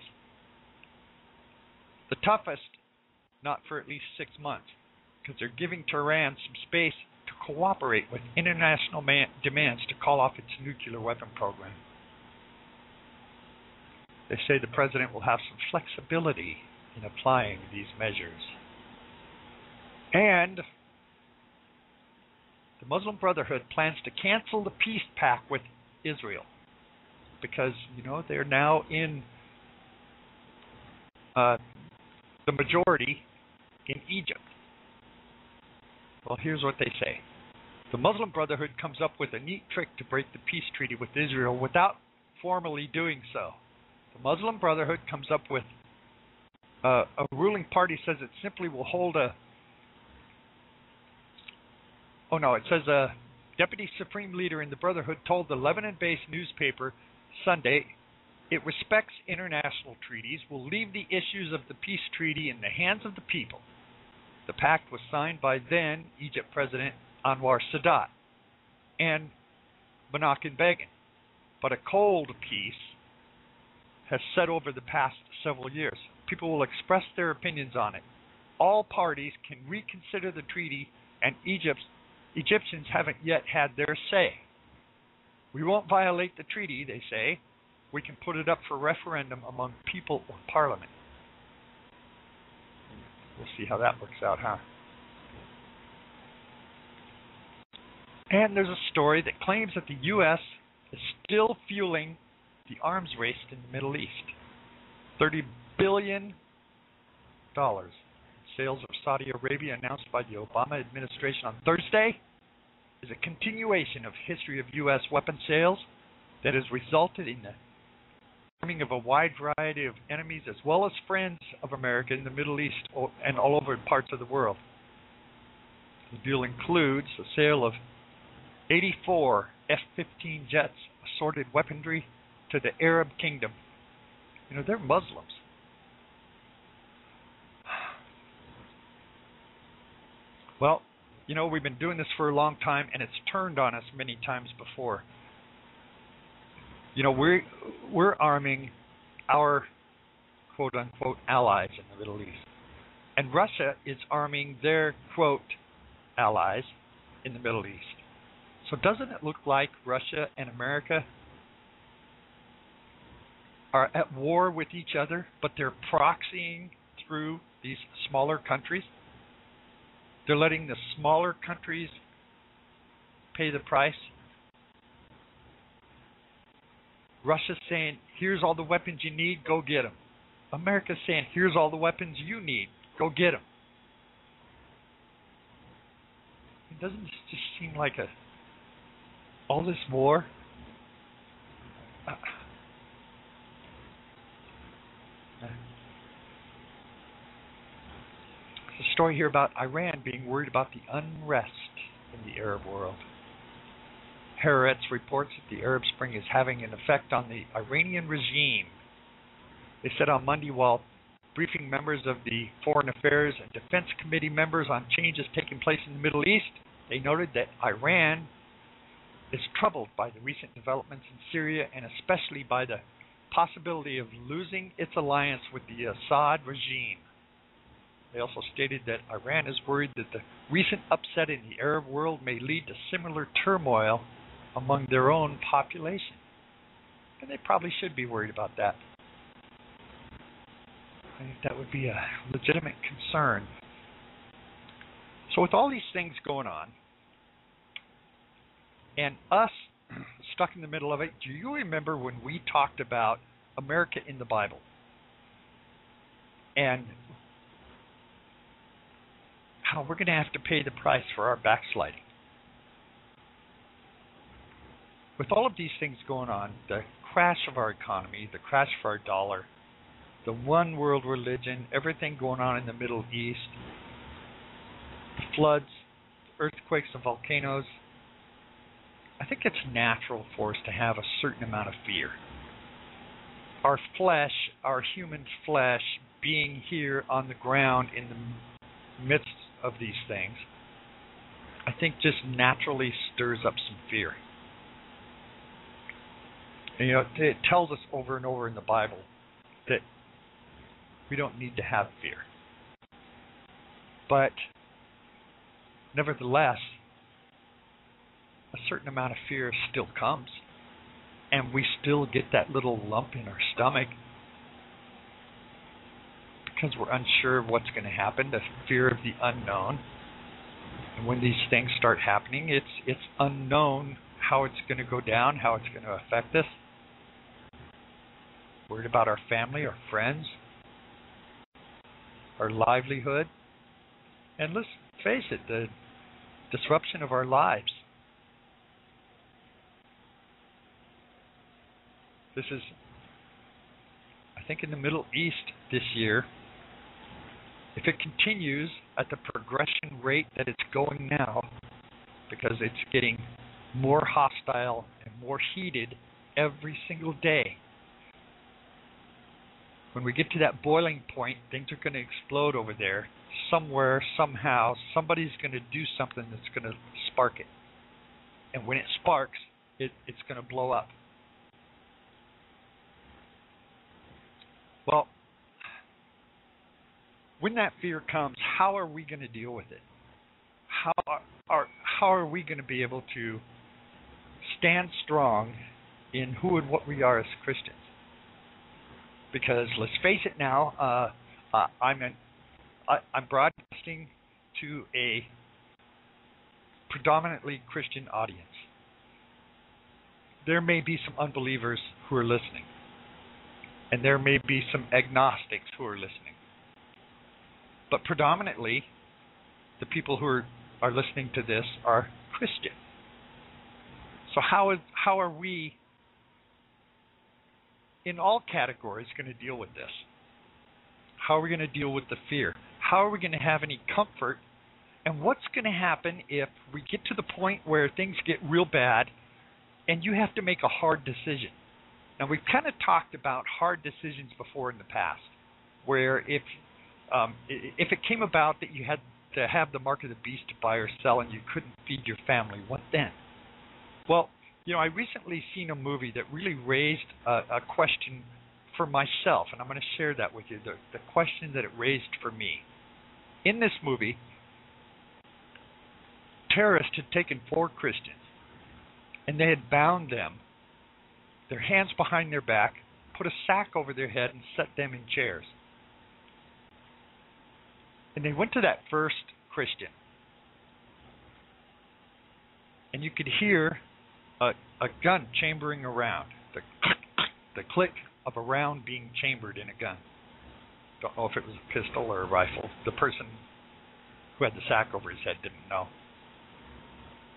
The toughest, not for at least six months, because they're giving Tehran some space to cooperate with international man- demands to call off its nuclear weapon program. They say the president will have some flexibility in applying these measures. And the Muslim Brotherhood plans to cancel the peace pact with Israel because, you know, they're now in uh, the majority in Egypt. Well, here's what they say. The Muslim Brotherhood comes up with a neat trick to break the peace treaty with Israel without formally doing so. The Muslim Brotherhood comes up with uh, a ruling party says it simply will hold a. Oh no, it says a deputy supreme leader in the Brotherhood told the Lebanon-based newspaper Sunday it respects international treaties, will leave the issues of the peace treaty in the hands of the people. The pact was signed by then Egypt President Anwar Sadat and Menachem Begin, but a cold peace has set over the past several years. People will express their opinions on it. All parties can reconsider the treaty, and Egypt's, Egyptians haven't yet had their say. We won't violate the treaty, they say. We can put it up for referendum among people or parliament. We'll see how that works out, huh? And there's a story that claims that the U.S. is still fueling the arms race in the Middle East. $30 billion sales of Saudi Arabia announced by the Obama administration on Thursday is a continuation of history of U.S. weapon sales that has resulted in the arming of a wide variety of enemies as well as friends of America in the Middle East and all over parts of the world. The deal includes the sale of 84 F 15 jets, assorted weaponry to the Arab kingdom. You know, they're Muslims. Well, you know, we've been doing this for a long time and it's turned on us many times before. You know, we're we're arming our quote unquote allies in the Middle East. And Russia is arming their quote allies in the Middle East. So doesn't it look like Russia and America are at war with each other, but they're proxying through these smaller countries? They're letting the smaller countries pay the price. Russia's saying, here's all the weapons you need, go get them. America's saying, here's all the weapons you need, go get them. It doesn't this just seem like a all this war. Uh, There's a story here about Iran being worried about the unrest in the Arab world. Haaretz reports that the Arab Spring is having an effect on the Iranian regime. They said on Monday while briefing members of the Foreign Affairs and Defense Committee members on changes taking place in the Middle East, they noted that Iran is troubled by the recent developments in Syria and especially by the possibility of losing its alliance with the Assad regime. They also stated that Iran is worried that the recent upset in the Arab world may lead to similar turmoil among their own population. And they probably should be worried about that. I think that would be a legitimate concern. So, with all these things going on, and us stuck in the middle of it, do you remember when we talked about America in the Bible? And how we're going to have to pay the price for our backsliding. With all of these things going on, the crash of our economy, the crash of our dollar, the one world religion, everything going on in the Middle East, floods, earthquakes, and volcanoes, I think it's natural for us to have a certain amount of fear. Our flesh, our human flesh, being here on the ground in the midst of these things, I think just naturally stirs up some fear. And, you know, it tells us over and over in the Bible that we don't need to have fear. But nevertheless, a certain amount of fear still comes. And we still get that little lump in our stomach because we're unsure of what's going to happen, the fear of the unknown. And when these things start happening, it's it's unknown how it's going to go down, how it's going to affect us. Worried about our family, our friends, our livelihood. And let's face it, the disruption of our lives. This is, I think, in the Middle East this year. If it continues at the progression rate that it's going now, because it's getting more hostile and more heated every single day. When we get to that boiling point, things are going to explode over there. Somewhere, somehow, somebody's going to do something that's going to spark it. And when it sparks, it, it's going to blow up. Well, when that fear comes, how are we going to deal with it? How are how are we going to be able to stand strong in who and what we are as Christians? Because let's face it now, uh, uh, I'm an, I, I'm broadcasting to a predominantly Christian audience. There may be some unbelievers who are listening, and there may be some agnostics who are listening but predominantly the people who are, are listening to this are Christian. So how is how are we in all categories going to deal with this? How are we going to deal with the fear? How are we going to have any comfort? And what's going to happen if we get to the point where things get real bad and you have to make a hard decision? Now we've kind of talked about hard decisions before in the past where if um, if it came about that you had to have the mark of the beast to buy or sell and you couldn't feed your family, what then? Well, you know, I recently seen a movie that really raised a, a question for myself, and I'm going to share that with you. The, the question that it raised for me. In this movie, terrorists had taken four Christians, and they had bound them, their hands behind their back, put a sack over their head, and set them in chairs. And they went to that first Christian. And you could hear a, a gun chambering around. The click, the click of a round being chambered in a gun. Don't know if it was a pistol or a rifle. The person who had the sack over his head didn't know.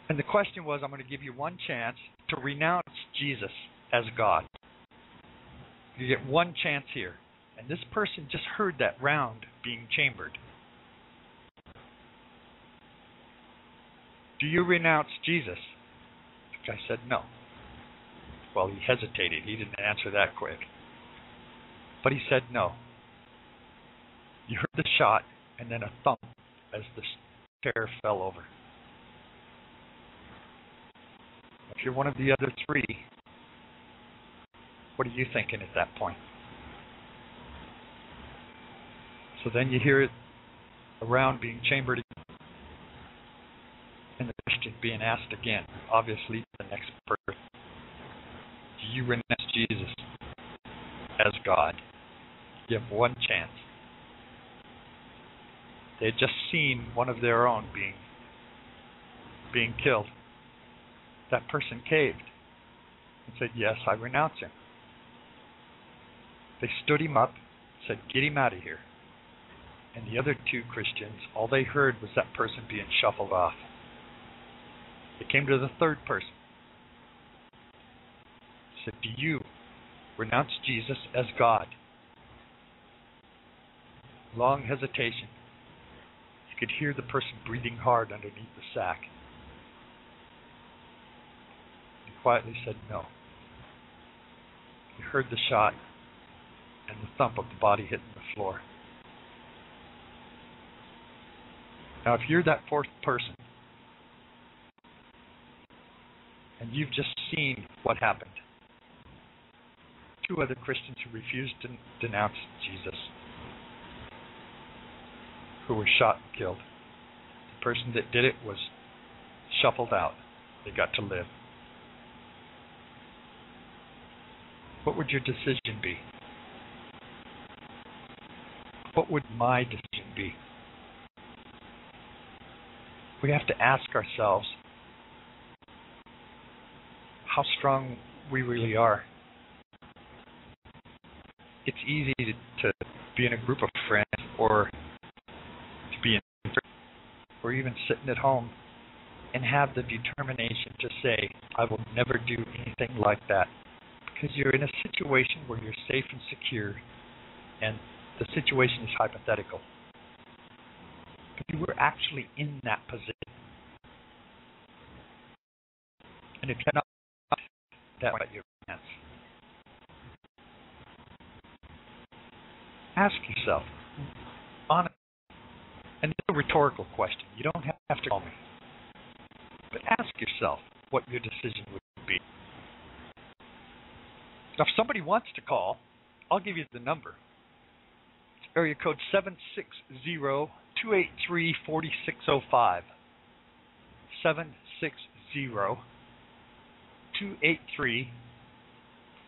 And the question was I'm going to give you one chance to renounce Jesus as God. You get one chance here. And this person just heard that round being chambered. Do you renounce Jesus? Guy said, No. Well, he hesitated. He didn't answer that quick. But he said, No. You heard the shot and then a thump as the chair fell over. If you're one of the other three, what are you thinking at that point? So then you hear it around being chambered being asked again, obviously the next person. Do you renounce Jesus as God? Have one chance. They had just seen one of their own being being killed. That person caved and said, Yes, I renounce him. They stood him up, said, Get him out of here. And the other two Christians, all they heard was that person being shuffled off. They came to the third person. said, Do you renounce Jesus as God? Long hesitation. You could hear the person breathing hard underneath the sack. He quietly said, No. He heard the shot and the thump of the body hitting the floor. Now, if you're that fourth person and you've just seen what happened, two other Christians who refused to denounce Jesus, who were shot and killed. The person that did it was shuffled out. They got to live. What would your decision be? What would my decision be? We have to ask ourselves how strong we really are. It's easy to, to be in a group of friends or to be in or even sitting at home and have the determination to say, I will never do anything like that. Because you're in a situation where you're safe and secure and the situation is hypothetical. But you were actually in that position. And if you're that what your chance. Ask yourself, honest, and it's a rhetorical question. You don't have to call me. But ask yourself what your decision would be. Now, if somebody wants to call, I'll give you the number area code 760-283-4605.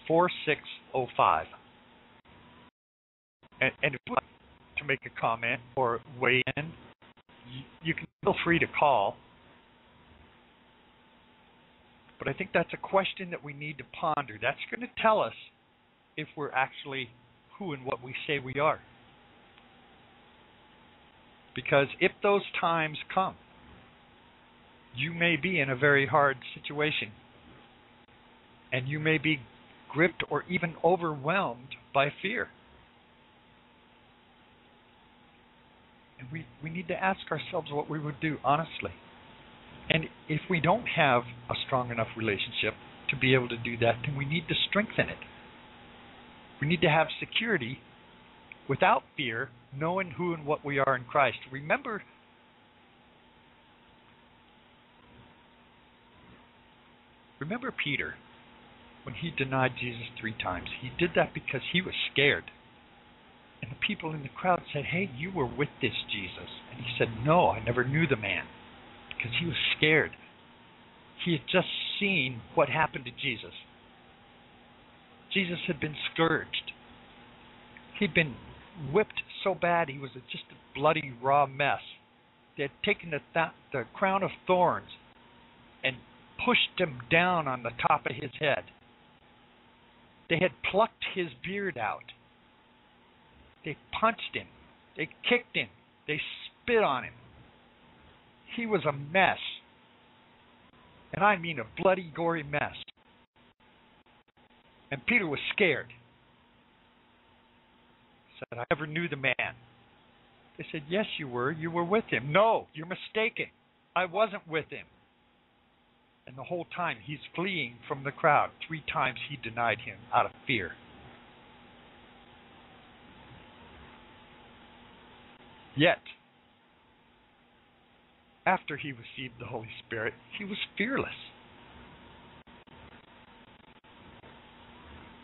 760-283-4605. And, and if you to make a comment or weigh in, you can feel free to call. But I think that's a question that we need to ponder. That's going to tell us if we're actually who and what we say we are. Because if those times come, you may be in a very hard situation. And you may be gripped or even overwhelmed by fear. And we, we need to ask ourselves what we would do honestly. And if we don't have a strong enough relationship to be able to do that, then we need to strengthen it. We need to have security without fear, knowing who and what we are in Christ. Remember, remember Peter when he denied Jesus three times. He did that because he was scared. And the people in the crowd said, Hey, you were with this Jesus. And he said, No, I never knew the man. Because he was scared. He had just seen what happened to Jesus. Jesus had been scourged. He'd been whipped so bad he was just a bloody raw mess. They had taken the, th- the crown of thorns and pushed him down on the top of his head. They had plucked his beard out. They punched him. They kicked him. They spit on him. He was a mess. And I mean a bloody, gory mess. And Peter was scared said, I never knew the man. They said, Yes, you were. You were with him. No, you're mistaken. I wasn't with him. And the whole time he's fleeing from the crowd. Three times he denied him out of fear. Yet, after he received the Holy Spirit, he was fearless.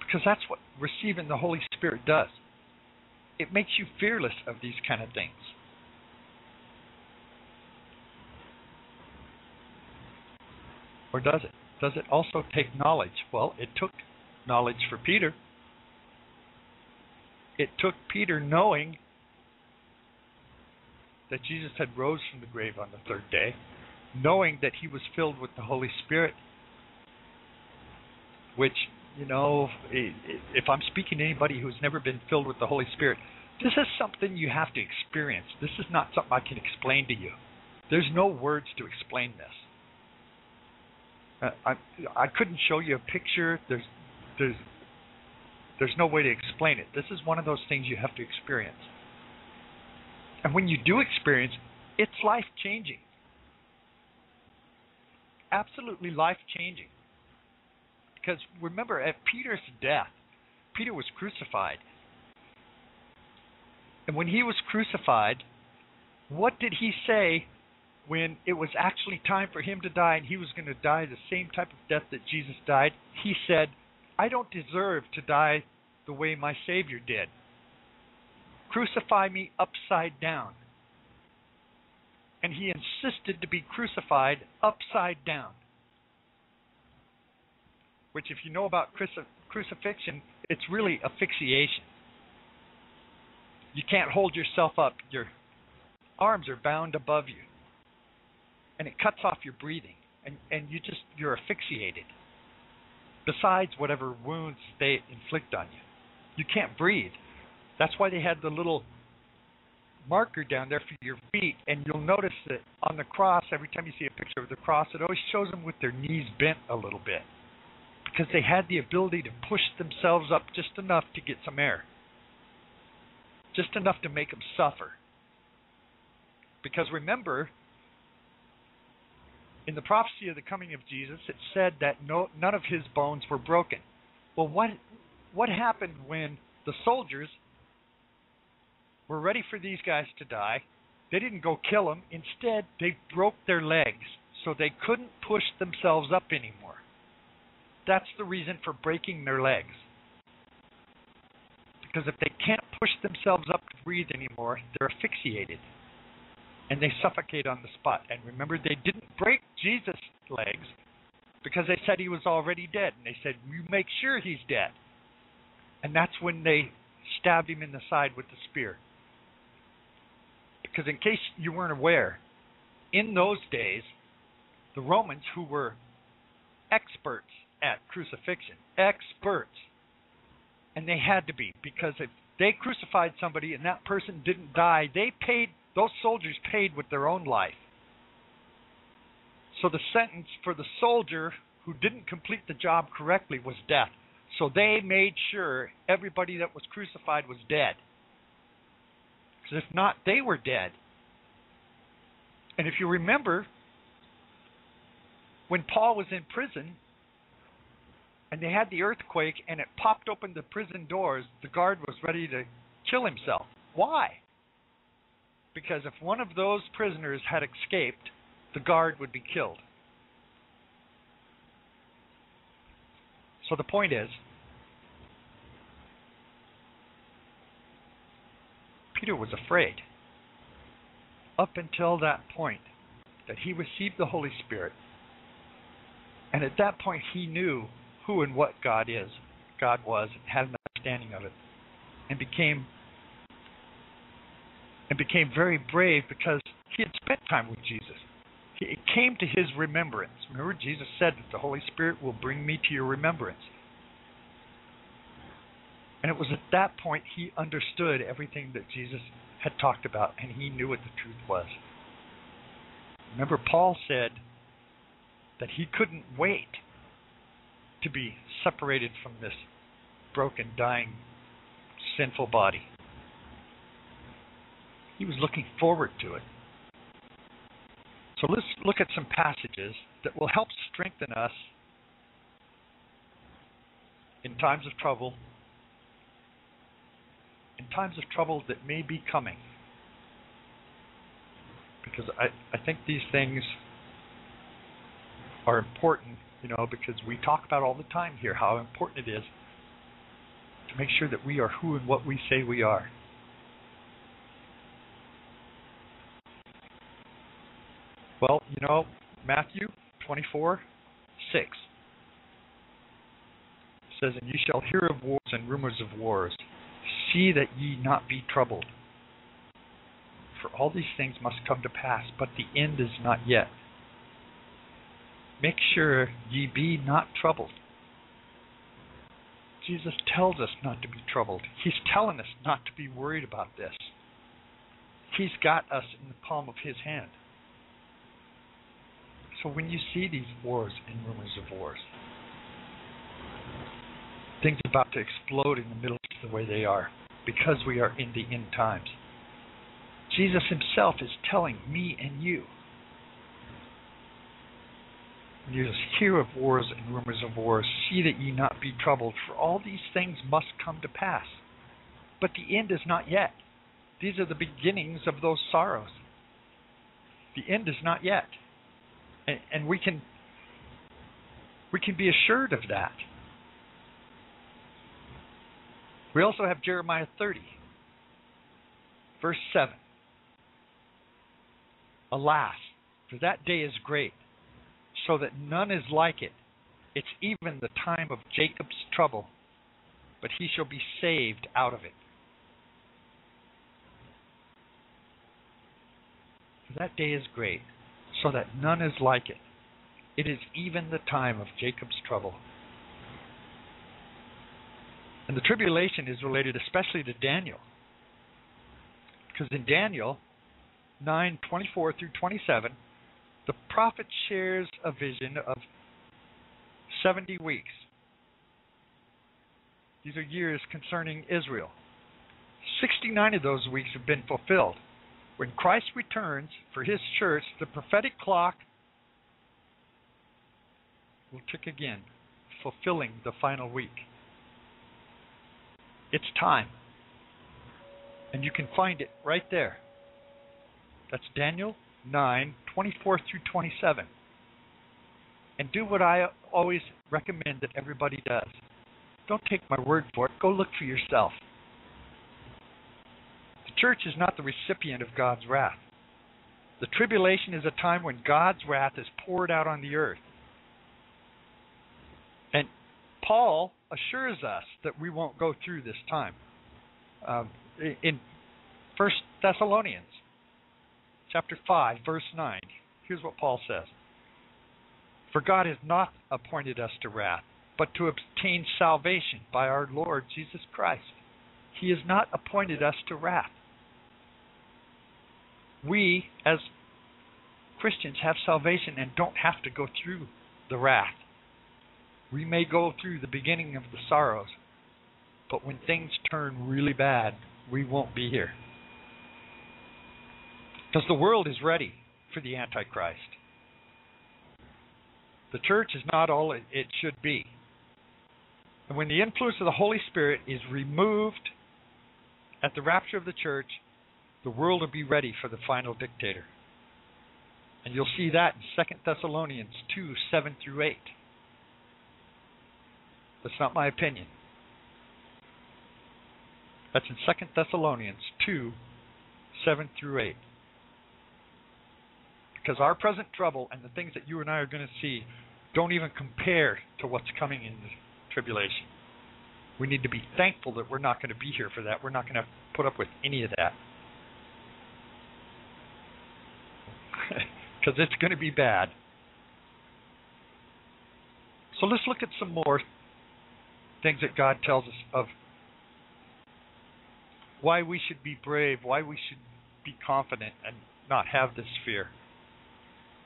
Because that's what receiving the Holy Spirit does it makes you fearless of these kind of things. Or does it? Does it also take knowledge? Well, it took knowledge for Peter. It took Peter knowing that Jesus had rose from the grave on the third day, knowing that he was filled with the Holy Spirit, which you know, if I'm speaking to anybody who's never been filled with the Holy Spirit, this is something you have to experience. This is not something I can explain to you. There's no words to explain this. Uh, I I couldn't show you a picture. There's there's there's no way to explain it. This is one of those things you have to experience. And when you do experience, it's life changing. Absolutely life changing. Because remember, at Peter's death, Peter was crucified. And when he was crucified, what did he say when it was actually time for him to die and he was going to die the same type of death that Jesus died? He said, I don't deserve to die the way my Savior did. Crucify me upside down. And he insisted to be crucified upside down. Which, if you know about cruci- crucifixion, it's really asphyxiation. You can't hold yourself up. Your arms are bound above you. And it cuts off your breathing. And, and you just, you're asphyxiated. Besides whatever wounds they inflict on you. You can't breathe. That's why they had the little marker down there for your feet. And you'll notice that on the cross, every time you see a picture of the cross, it always shows them with their knees bent a little bit. Because they had the ability to push themselves up just enough to get some air. Just enough to make them suffer. Because remember, in the prophecy of the coming of Jesus, it said that no, none of his bones were broken. Well, what what happened when the soldiers were ready for these guys to die? They didn't go kill them. Instead, they broke their legs so they couldn't push themselves up anymore. That's the reason for breaking their legs. Because if they can't push themselves up to breathe anymore, they're asphyxiated and they suffocate on the spot. And remember, they didn't break Jesus' legs because they said he was already dead. And they said, You make sure he's dead. And that's when they stabbed him in the side with the spear. Because, in case you weren't aware, in those days, the Romans, who were experts at crucifixion, experts, and they had to be, because if they crucified somebody and that person didn't die, they paid those soldiers paid with their own life. So the sentence for the soldier who didn't complete the job correctly was death. So they made sure everybody that was crucified was dead. Because if not, they were dead. And if you remember, when Paul was in prison and they had the earthquake and it popped open the prison doors, the guard was ready to kill himself. Why? Because if one of those prisoners had escaped, the guard would be killed. So the point is, Peter was afraid up until that point that he received the Holy Spirit. And at that point, he knew who and what God is, God was, and had an understanding of it, and became and became very brave because he had spent time with Jesus. It came to his remembrance. Remember, Jesus said that the Holy Spirit will bring me to your remembrance. And it was at that point he understood everything that Jesus had talked about and he knew what the truth was. Remember, Paul said that he couldn't wait to be separated from this broken, dying, sinful body. He was looking forward to it. So let's look at some passages that will help strengthen us in times of trouble, in times of trouble that may be coming. Because I, I think these things are important, you know, because we talk about all the time here how important it is to make sure that we are who and what we say we are. Well, you know, Matthew 24, 6 says, And ye shall hear of wars and rumors of wars. See that ye not be troubled. For all these things must come to pass, but the end is not yet. Make sure ye be not troubled. Jesus tells us not to be troubled. He's telling us not to be worried about this. He's got us in the palm of his hand. So when you see these wars and rumors of wars, things about to explode in the Middle East the way they are because we are in the end times. Jesus himself is telling me and you. You hear of wars and rumors of wars. See that ye not be troubled, for all these things must come to pass. But the end is not yet. These are the beginnings of those sorrows. The end is not yet. And, and we can we can be assured of that. We also have Jeremiah 30, verse 7. Alas, for that day is great, so that none is like it. It's even the time of Jacob's trouble, but he shall be saved out of it. For that day is great, so that none is like it. It is even the time of Jacob's trouble. And the tribulation is related especially to Daniel. Because in Daniel 9:24 through 27, the prophet shares a vision of 70 weeks. These are years concerning Israel. 69 of those weeks have been fulfilled. When Christ returns for his church, the prophetic clock will tick again, fulfilling the final week. It's time. And you can find it right there. That's Daniel 9, 24 through 27. And do what I always recommend that everybody does. Don't take my word for it. Go look for yourself. Church is not the recipient of God's wrath. The tribulation is a time when God's wrath is poured out on the earth. And Paul assures us that we won't go through this time. Um, in First Thessalonians, chapter five, verse nine, here's what Paul says: "For God has not appointed us to wrath, but to obtain salvation by our Lord Jesus Christ. He has not appointed us to wrath. We, as Christians, have salvation and don't have to go through the wrath." We may go through the beginning of the sorrows, but when things turn really bad, we won't be here. Because the world is ready for the Antichrist. The church is not all it, should be. And when the influence of the Holy Spirit is removed at the rapture of the church, the world will be ready for the final dictator. And you'll see that in 2 Thessalonians 2 7 through 8. That's not my opinion. That's in 2 Thessalonians 2 7 through 8. Because our present trouble and the things that you and I are going to see don't even compare to what's coming in the tribulation. We need to be thankful that we're not going to be here for that. We're not going to put up with any of that. Because it's going to be bad. So let's look at some more things that God tells us of why we should be brave, why we should be confident and not have this fear.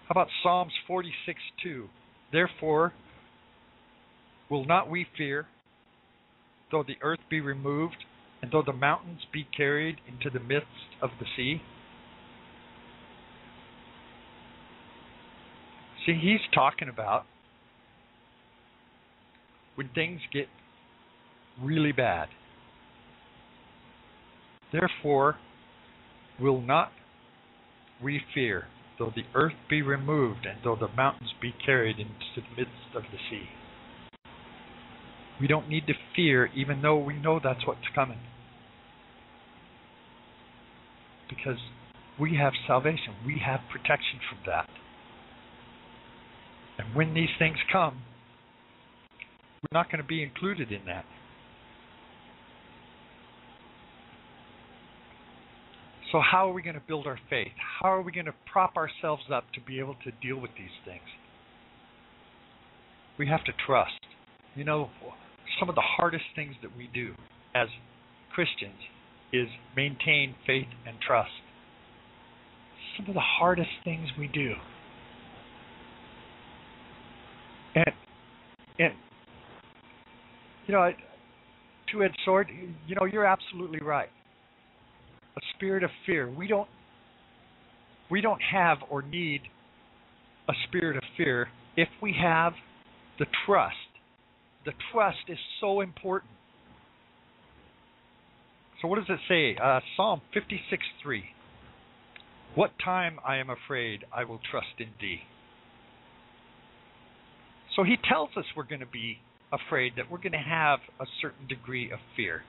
How about Psalms 46 2? Therefore, will not we fear, though the earth be removed, and though the mountains be carried into the midst of the sea? See, he's talking about when things get really bad. Therefore, will not we fear, though the earth be removed, and though the mountains be carried into the midst of the sea. We don't need to fear, even though we know that's what's coming. Because we have salvation, we have protection from that. And when these things come, we're not going to be included in that. So, how are we going to build our faith? How are we going to prop ourselves up to be able to deal with these things? We have to trust. You know, some of the hardest things that we do as Christians is maintain faith and trust. Some of the hardest things we do. And, and You know, two-edged sword. You know, you're absolutely right. A spirit of fear. We don't. We don't have or need a spirit of fear if we have the trust. The trust is so important. So what does it say? Uh, Psalm 56:3. What time I am afraid, I will trust in thee. So he tells us we're going to be afraid, that we're going to have a certain degree of fear.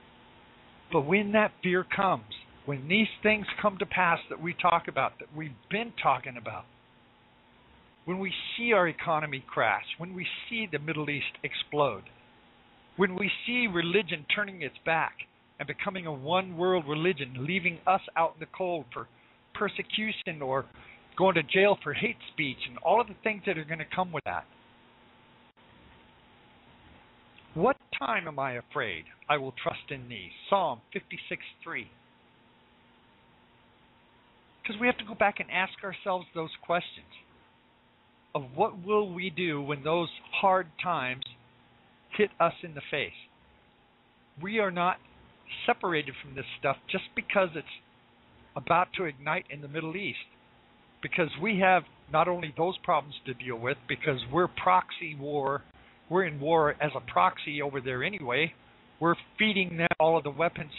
But when that fear comes, when these things come to pass that we talk about, that we've been talking about, when we see our economy crash, when we see the Middle East explode, when we see religion turning its back and becoming a one world religion, leaving us out in the cold for persecution or going to jail for hate speech and all of the things that are going to come with that. What time am I afraid? I will trust in thee. Psalm 56 3. Because we have to go back and ask ourselves those questions of what will we do when those hard times hit us in the face. We are not separated from this stuff just because it's about to ignite in the Middle East. Because we have not only those problems to deal with, because we're proxy war, we're in war as a proxy over there anyway. We're feeding them all of the weapons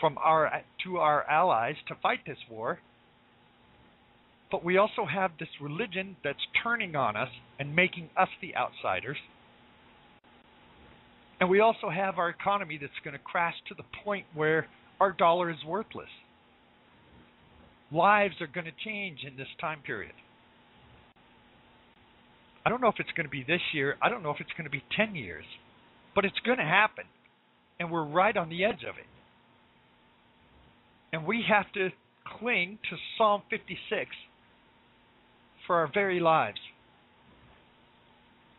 from our to our allies to fight this war. But we also have this religion that's turning on us and making us the outsiders. And we also have our economy that's going to crash to the point where our dollar is worthless. Lives are going to change in this time period. I don't know if it's going to be this year. I don't know if it's going to be 10 years. But it's going to happen. And we're right on the edge of it. And we have to cling to Psalm 56 for our very lives.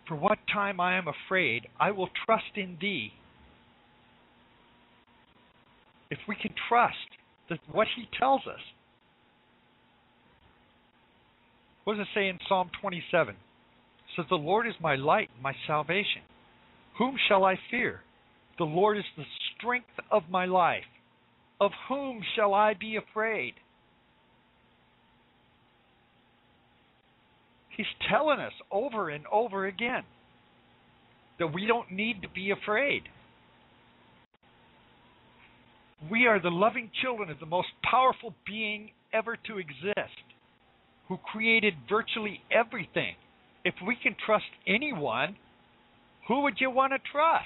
For what time I am afraid, I will trust in thee. If we can trust that what he tells us. What does it say in Psalm 27? Says, The Lord is my light my salvation. Whom shall I fear? The Lord is the strength of my life. Of whom shall I be afraid? He's telling us over and over again that we don't need to be afraid. We are the loving children of the most powerful being ever to exist, who created virtually everything. If we can trust anyone, who would you want to trust?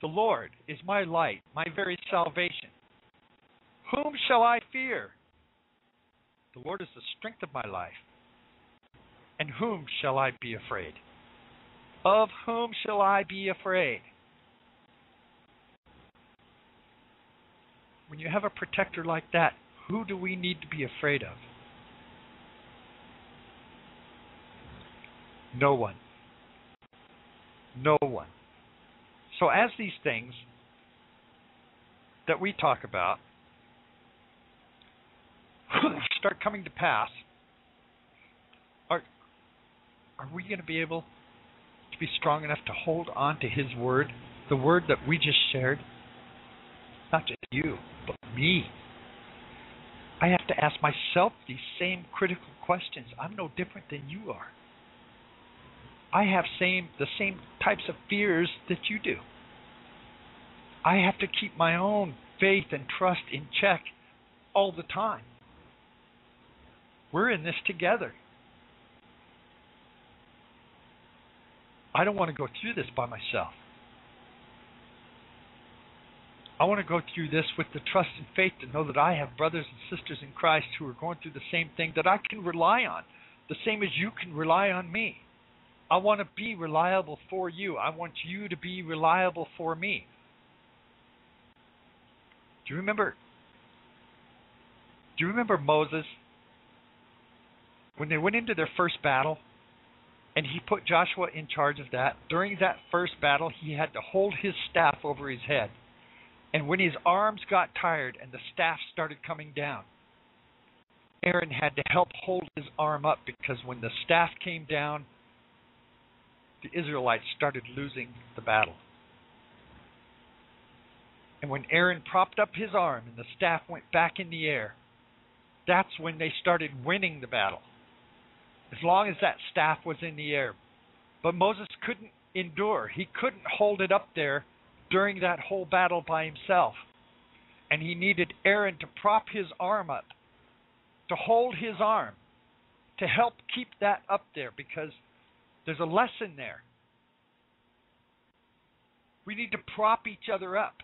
The Lord is my light, my very salvation. Whom shall I fear? The Lord is the strength of my life. And whom shall I be afraid? Of whom shall I be afraid? When you have a protector like that, who do we need to be afraid of? No one. No one. So, as these things that we talk about start coming to pass, are are we going to be able to be strong enough to hold on to His word, the word that we just shared? Not just you, but me. I have to ask myself these same critical questions. I'm no different than you are. I have same the same types of fears that you do. I have to keep my own faith and trust in check all the time. We're in this together. I don't want to go through this by myself. I want to go through this with the trust and faith to know that I have brothers and sisters in Christ who are going through the same thing that I can rely on, the same as you can rely on me. I want to be reliable for you. I want you to be reliable for me. Do you remember? Do you remember Moses when they went into their first battle? and he put Joshua in charge of that. During that first battle, he had to hold his staff over his head. And when his arms got tired and the staff started coming down, Aaron had to help hold his arm up because when the staff came down, the Israelites started losing the battle. And when Aaron propped up his arm and the staff went back in the air, that's when they started winning the battle. As long as that staff was in the air. But Moses couldn't endure, he couldn't hold it up there during that whole battle by himself. And he needed Aaron to prop his arm up, to hold his arm, to help keep that up there because there's a lesson there. We need to prop each other up.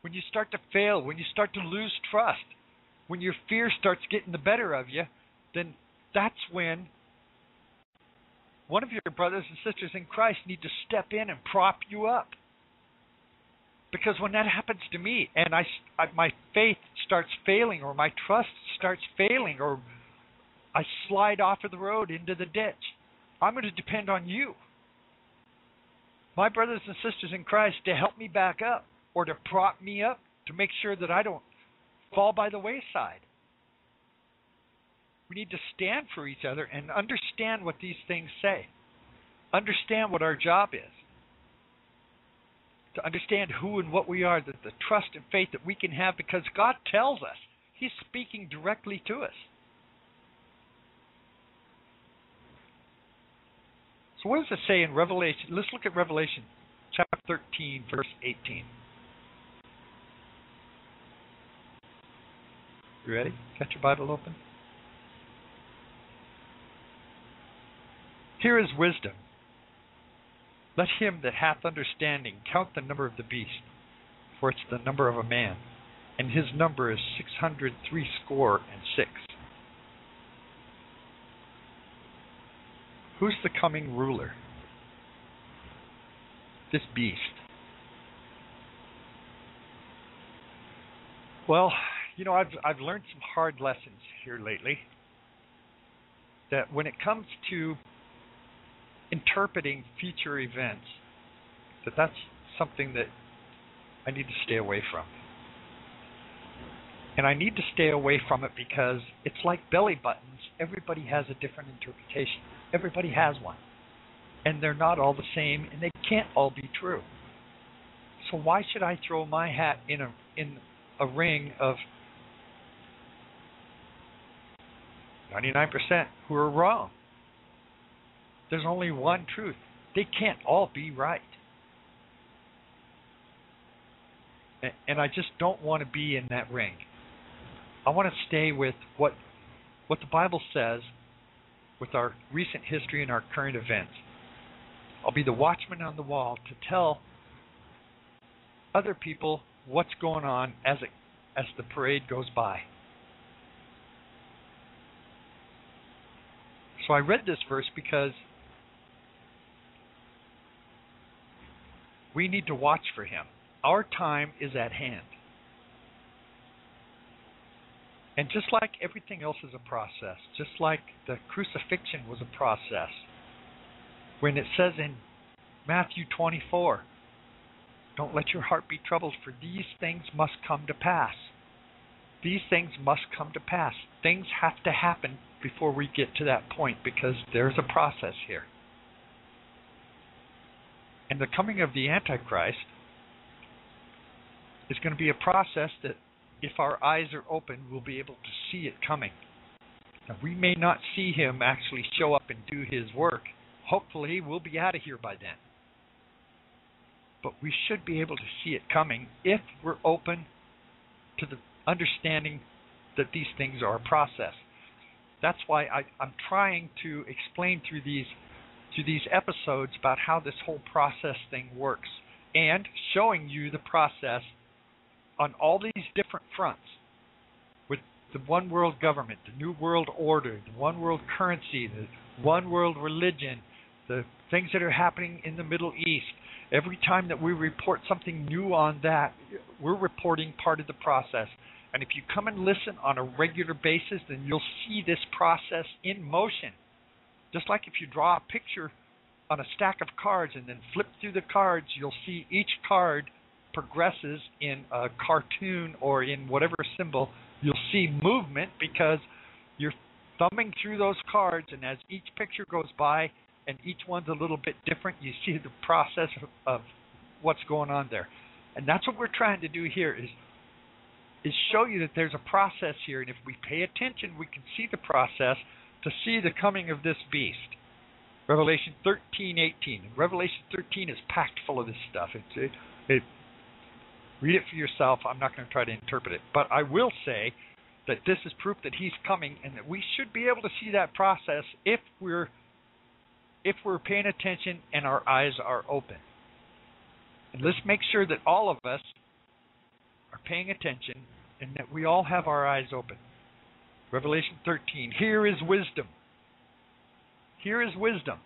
When you start to fail, when you start to lose trust, when your fear starts getting the better of you, then that's when one of your brothers and sisters in Christ need to step in and prop you up. Because when that happens to me and I, I my faith starts failing or my trust starts failing or I slide off of the road into the ditch, I'm going to depend on you. My brothers and sisters in Christ to help me back up or to prop me up to make sure that I don't fall by the wayside. We need to stand for each other and understand what these things say. Understand what our job is. To understand who and what we are, that the trust and faith that we can have because God tells us. He's speaking directly to us. What does it say in Revelation? Let's look at Revelation chapter 13, verse 18. You ready? Got your Bible open? Here is wisdom. Let him that hath understanding count the number of the beast, for it's the number of a man, and his number is six hundred threescore and six. Who's the coming ruler? This beast. Well, you know, I've I've learned some hard lessons here lately. That when it comes to interpreting future events that that's something that I need to stay away from. And I need to stay away from it because it's like belly buttons. Everybody has a different interpretation. Everybody has one. And they're not all the same and they can't all be true. So why should I throw my hat in a in a ring of 99% who are wrong? There's only one truth. They can't all be right. And I just don't want to be in that ring. I want to stay with what what the Bible says with our recent history and our current events. I'll be the watchman on the wall to tell other people what's going on as it as the parade goes by. So I read this verse because We need to watch for him. Our time is at hand. And just like everything else is a process, just like the crucifixion was a process, when it says in Matthew 24, don't let your heart be troubled, for these things must come to pass. These things must come to pass. Things have to happen before we get to that point because there's a process here. And the coming of the Antichrist is going to be a process that, if our eyes are open, we'll be able to see it coming. Now, we may not see him actually show up and do his work. Hopefully, we'll be out of here by then. But we should be able to see it coming if we're open to the understanding that these things are a process. That's why I, I'm trying to explain through these to these episodes about how this whole process thing works and showing you the process on all these different fronts with the one world government, the new world order, the one world currency, the one world religion, the things that are happening in the Middle East. Every time that we report something new on that, we're reporting part of the process. And if you come and listen on a regular basis, then you'll see this process in motion. Just like if you draw a picture on a stack of cards and then flip through the cards, you'll see each card progresses in a cartoon or in whatever symbol. You'll see movement because you're thumbing through those cards, and as each picture goes by, and each one's a little bit different, you see the process of, what's going on there, and that's what we're trying to do here is is show you that there's a process here, and if we pay attention, we can see the process to see the coming of this beast. Revelation 13:18. Revelation 13 is packed full of this stuff. It's it, it read it for yourself. I'm not going to try to interpret it, but I will say that this is proof that he's coming and that we should be able to see that process if we're if we're paying attention and our eyes are open. And let's make sure that all of us are paying attention and that we all have our eyes open. Revelation 13. Here is wisdom. Here is wisdom.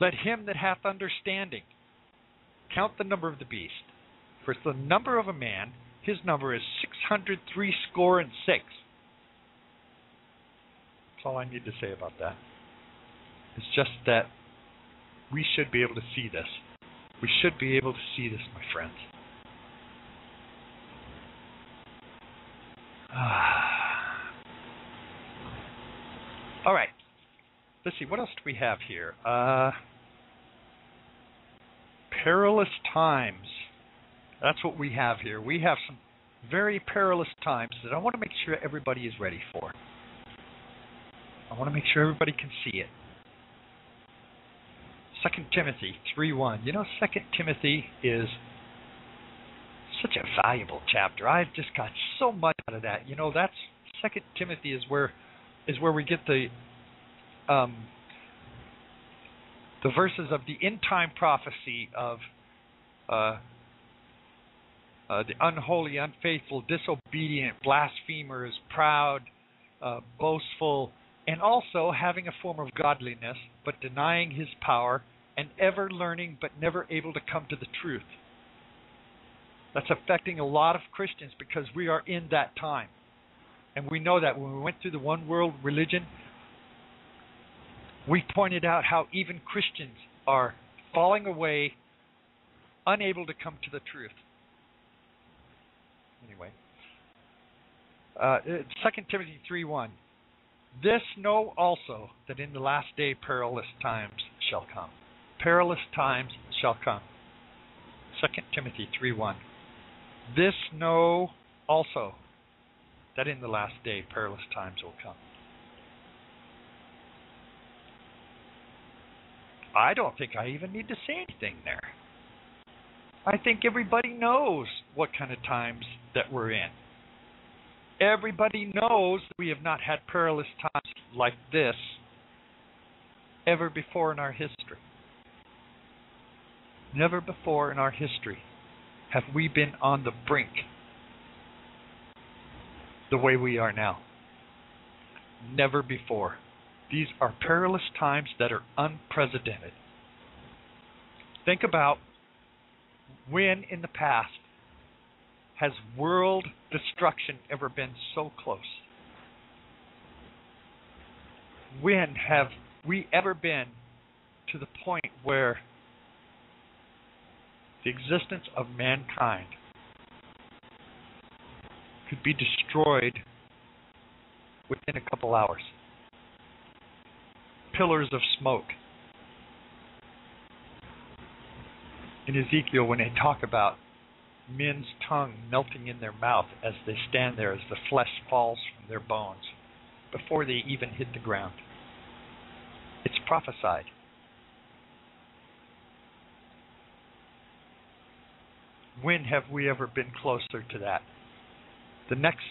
Let him that hath understanding count the number of the beast. For the number of a man, his number is six hundred three score and six. That's all I need to say about that. It's just that we should be able to see this. We should be able to see this, my friends. All right. Let's see. What else do we have here? Uh, perilous times. That's what we have here. We have some very perilous times that I want to make sure everybody is ready for. I want to make sure everybody can see it. Second Timothy three one. You know, Second Timothy is such a valuable chapter. I've just got so much out of that. You know, that's Second Timothy is where is where we get the um, the verses of the end time prophecy of uh, uh, the unholy, unfaithful, disobedient, blasphemers, proud, uh, boastful, and also having a form of godliness, but denying his power, and ever learning, but never able to come to the truth. That's affecting a lot of Christians because we are in that time. And we know that when we went through the one world religion, we pointed out how even Christians are falling away, unable to come to the truth. Anyway, uh, 2 Timothy 3:1. This know also that in the last day perilous times shall come. Perilous times shall come. 2 Timothy 3:1. This know also that in the last day perilous times will come. I don't think I even need to say anything there. I think everybody knows what kind of times that we're in. Everybody knows we have not had perilous times like this ever before in our history. Never before in our history have we been on the brink the way we are now. Never before. These are perilous times that are unprecedented. Think about when in the past has world destruction ever been so close? When have we ever been to the point where the existence of mankind could be destroyed within a couple hours? Pillars of smoke. In Ezekiel, when they talk about men's tongue melting in their mouth as they stand there as the flesh falls from their bones before they even hit the ground. It's prophesied. When have we ever been closer to that? The next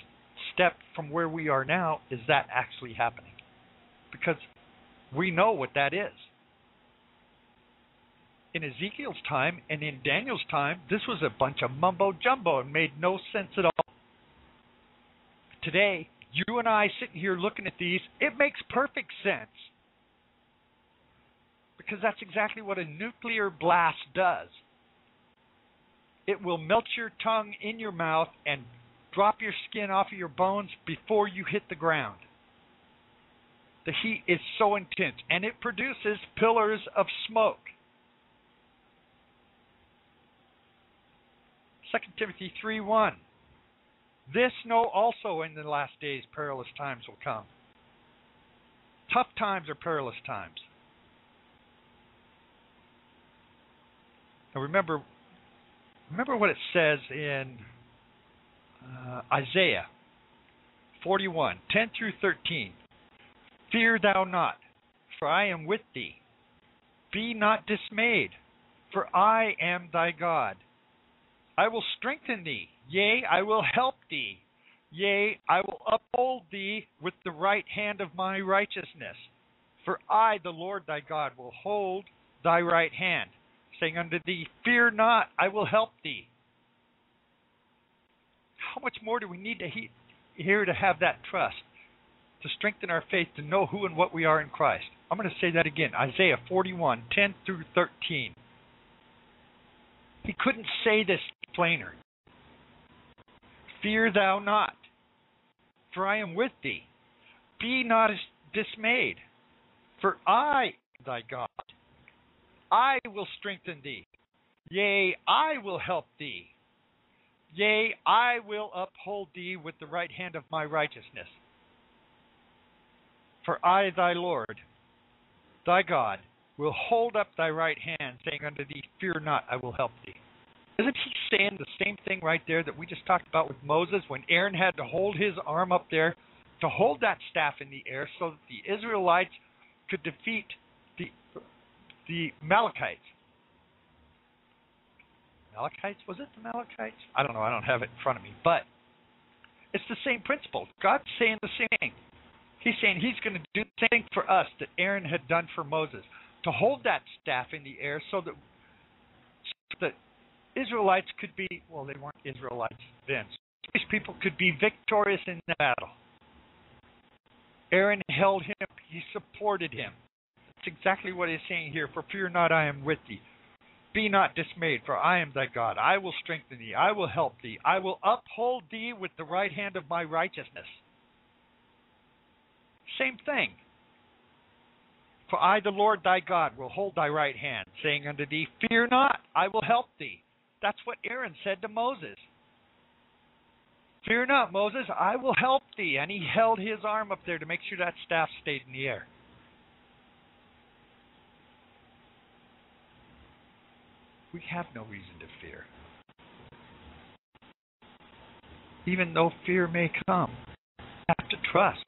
step from where we are now is that actually happening. Because we know what that is in Ezekiel's time and in Daniel's time, this was a bunch of mumbo jumbo and made no sense at all. Today, you and I sitting here looking at these, it makes perfect sense. Because that's exactly what a nuclear blast does. It will melt your tongue in your mouth and drop your skin off of your bones before you hit the ground. The heat is so intense and it produces pillars of smoke. 2 Timothy 3:1. This know also in the last days perilous times will come. Tough times are perilous times. Now remember, remember what it says in uh, Isaiah 41, 10 through 13. Fear thou not, for I am with thee. Be not dismayed, for I am thy God. I will strengthen thee, yea, I will help thee. Yea, I will uphold thee with the right hand of my righteousness. For I, the Lord thy God, will hold thy right hand, saying unto thee, Fear not, I will help thee. How much more do we need to he- hear to have that trust, to strengthen our faith, to know who and what we are in Christ? I'm going to say that again Isaiah 41, 10 through 13. He couldn't say this plainer. Fear thou not, for I am with thee. Be not dismayed, for I, thy God, I will strengthen thee. Yea, I will help thee. Yea, I will uphold thee with the right hand of my righteousness. For I, thy Lord, thy God, will hold up thy right hand, saying unto thee, Fear not, I will help thee. Isn't he saying the same thing right there that we just talked about with Moses when Aaron had to hold his arm up there to hold that staff in the air so that the Israelites could defeat the the Malachites? Amalekites? Was it the Malachites? I don't know. I don't have it in front of me. But it's the same principle. God's saying the same thing. He's saying he's going to do the same thing for us that Aaron had done for Moses to hold that staff in the air so that so that Israelites could be well, they weren't Israelites then. These people could be victorious in the battle. Aaron held him, he supported him. That's exactly what he's saying here. For fear not, I am with thee. Be not dismayed, for I am thy God. I will strengthen thee. I will help thee. I will uphold thee with the right hand of my righteousness. Same thing. For I, the Lord thy God, will hold thy right hand, saying unto thee, Fear not, I will help thee. That's what Aaron said to Moses. Fear not, Moses, I will help thee. And he held his arm up there to make sure that staff stayed in the air. We have no reason to fear. Even though fear may come, we have to trust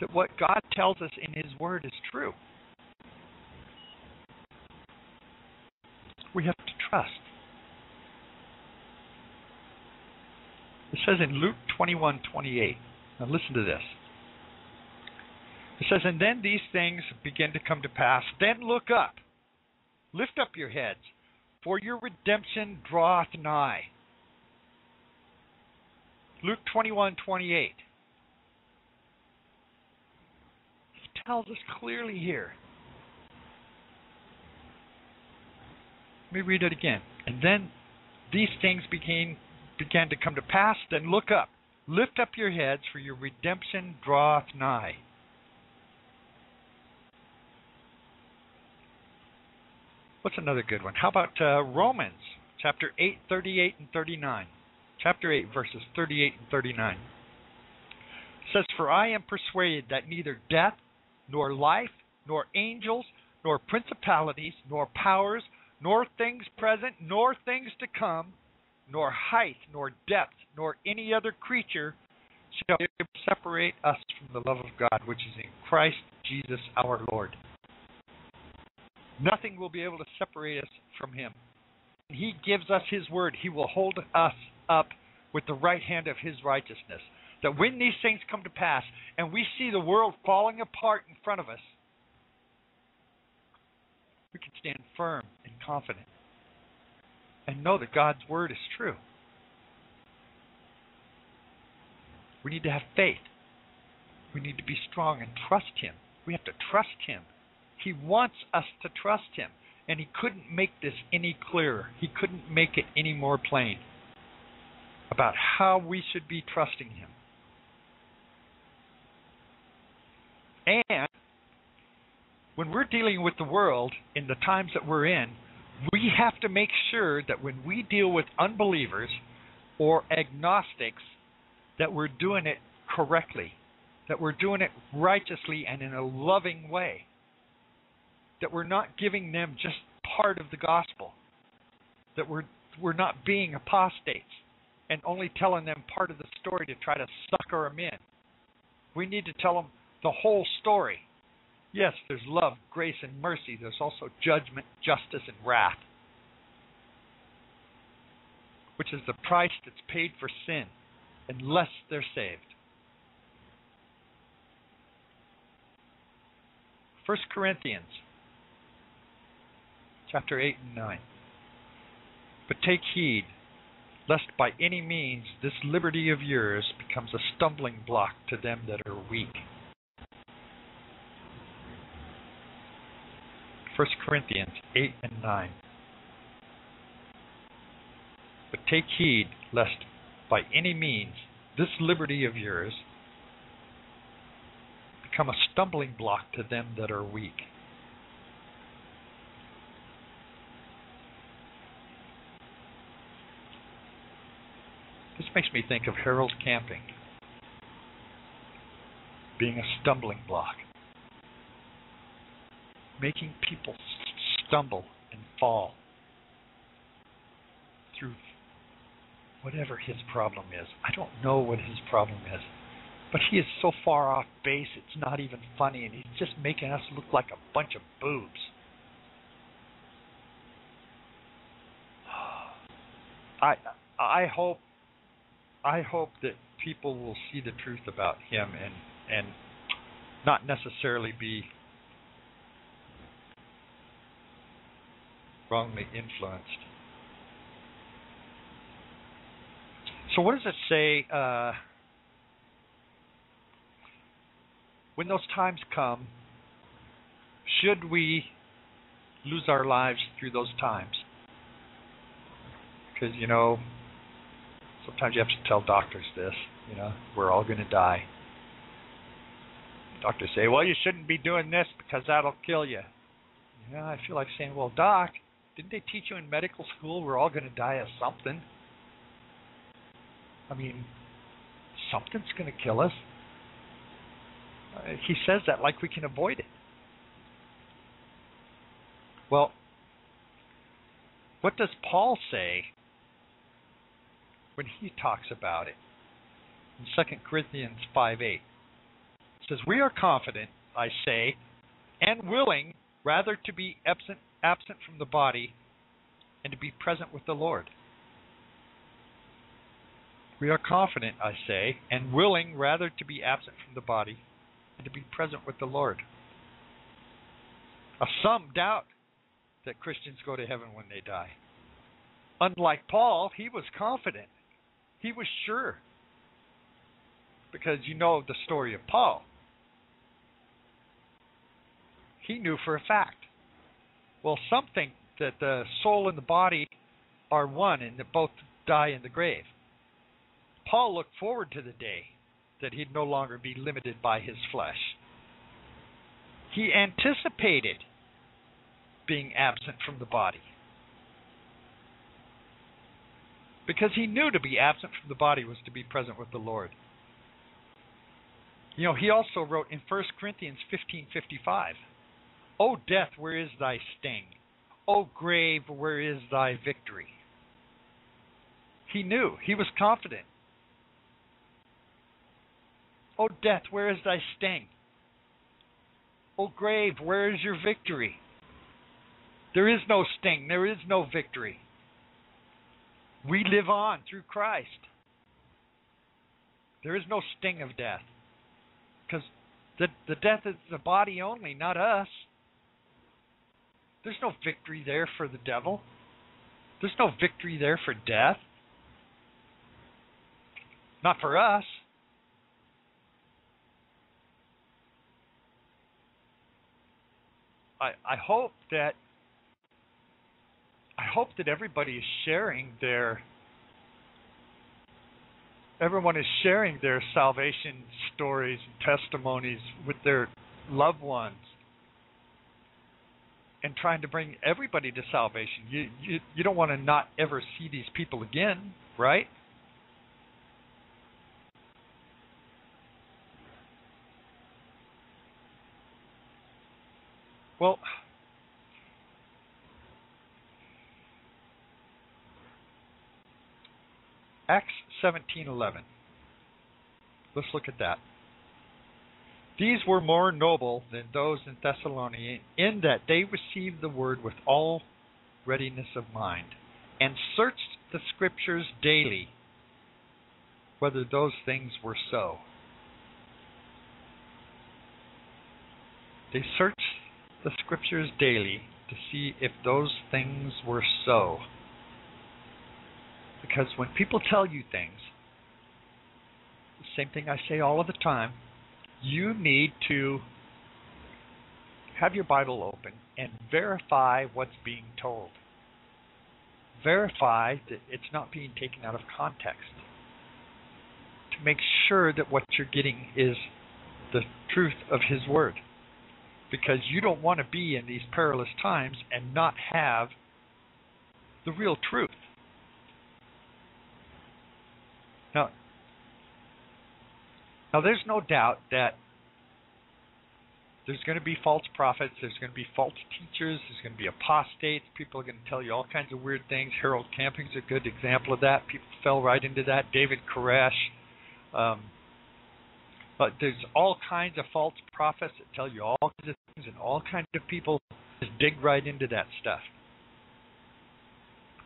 that what God tells us in His Word is true. We have to trust. It says in Luke 21:28. Now listen to this. It says, "And then these things begin to come to pass. Then look up, lift up your heads, for your redemption draweth nigh." Luke 21:28. He tells us clearly here. Let me read it again. And then these things became began to come to pass, then look up. Lift up your heads, for your redemption draweth nigh. What's another good one? How about uh, Romans chapter 8, 38 and 39? Chapter 8, verses 38 and 39. It says, For I am persuaded that neither death, nor life, nor angels, nor principalities, nor powers, nor things present, nor things to come, nor height, nor depth, nor any other creature shall separate us from the love of God which is in Christ Jesus our Lord. Nothing will be able to separate us from Him. He gives us His word. He will hold us up with the right hand of His righteousness. That when these things come to pass and we see the world falling apart in front of us, we can stand firm and confident and know that God's word is true. We need to have faith. We need to be strong and trust Him. We have to trust Him. He wants us to trust Him. And He couldn't make this any clearer. He couldn't make it any more plain about how we should be trusting Him. And when we're dealing with the world in the times that we're in, we have to make sure that when we deal with unbelievers or agnostics that we're doing it correctly that we're doing it righteously and in a loving way, that we're not giving them just part of the gospel, that we're we're not being apostates and only telling them part of the story to try to sucker them in. We need to tell them the whole story. Yes, there's love, grace, and mercy. There's also judgment, justice, and wrath, which is the price that's paid for sin unless they're saved. 1 Corinthians chapter 8 and 9. But take heed, lest by any means this liberty of yours becomes a stumbling block to them that are weak. 1 Corinthians 8 and 9. But take heed, lest by any means this liberty of yours become a stumbling block to them that are weak. This makes me think of Harold Camping being a stumbling block, making people stumble and fall through whatever his problem is. I don't know what his problem is, but he is so far off base it's not even funny, and he's just making us look like a bunch of boobs. I I hope I hope that people will see the truth about him and and not necessarily be wrongly influenced. So what does it say uh, when those times come? Should we lose our lives through those times? Because you know, sometimes you have to tell doctors this. You know, we're all going to die. Doctors say, "Well, you shouldn't be doing this because that'll kill you." Yeah, I feel like saying, "Well, doc, didn't they teach you in medical school we're all going to die of something?" I mean, something's going to kill us. Uh, he says that like we can avoid it. Well, what does Paul say when he talks about it? In 2 Corinthians 5 8. It says, We are confident, I say, and willing rather to be absent, absent from the body and to be present with the Lord. We are confident, I say, and willing rather to be absent from the body and to be present with the Lord. Now, some doubt that Christians go to heaven when they die. Unlike Paul, he was confident. He was sure. Because you know the story of Paul. He knew for a fact. Well, some think that the soul and the body are one and that both die in the grave. Paul looked forward to the day that he'd no longer be limited by his flesh. He anticipated being absent from the body. Because he knew to be absent from the body was to be present with the Lord. You know, he also wrote in 1 Corinthians 15:55, "O death, where is thy sting? O grave, where is thy victory?" He knew, he was confident O death, where is thy sting? O grave, where is your victory? There is no sting, there is no victory. We live on through Christ. There is no sting of death. Because the, the death is the body only, not us. There's no victory there for the devil. There's no victory there for death. Not for us. I, I hope that I hope that everybody is sharing their everyone is sharing their salvation stories and testimonies with their loved ones and trying to bring everybody to salvation. You you, you don't want to not ever see these people again, right? Well, Acts 17:11. Let's look at that. These were more noble than those in Thessalonica in that they received the word with all readiness of mind and searched the scriptures daily whether those things were so. They searched the scriptures daily to see if those things were so. Because when people tell you things, the same thing I say all of the time, you need to have your Bible open and verify what's being told. Verify that it's not being taken out of context. To make sure that what you're getting is the truth of His Word. Because you don't want to be in these perilous times and not have the real truth. Now, now there's no doubt that there's going to be false prophets, there's going to be false teachers, there's going to be apostates. People are going to tell you all kinds of weird things. Harold Camping's a good example of that. People fell right into that. David Koresh. Um, but there's all kinds of false prophets that tell you all kinds of things, and all kinds of people just dig right into that stuff.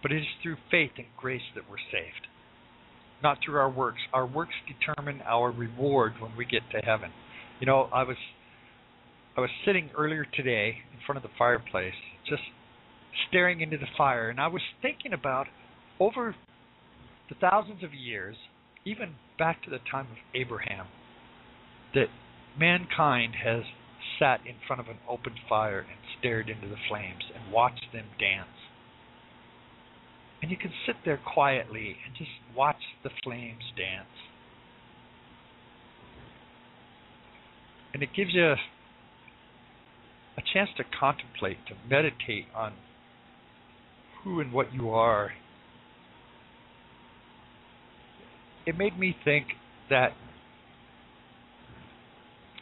But it is through faith and grace that we're saved not through our works. Our works determine our reward when we get to heaven. You know, I was I was sitting earlier today in front of the fireplace, just staring into the fire, and I was thinking about over the thousands of years, even back to the time of Abraham, that mankind has sat in front of an open fire and stared into the flames and watched them dance. And you can sit there quietly and just watch the flames dance. And it gives you a chance to contemplate, to meditate on who and what you are. It made me think that,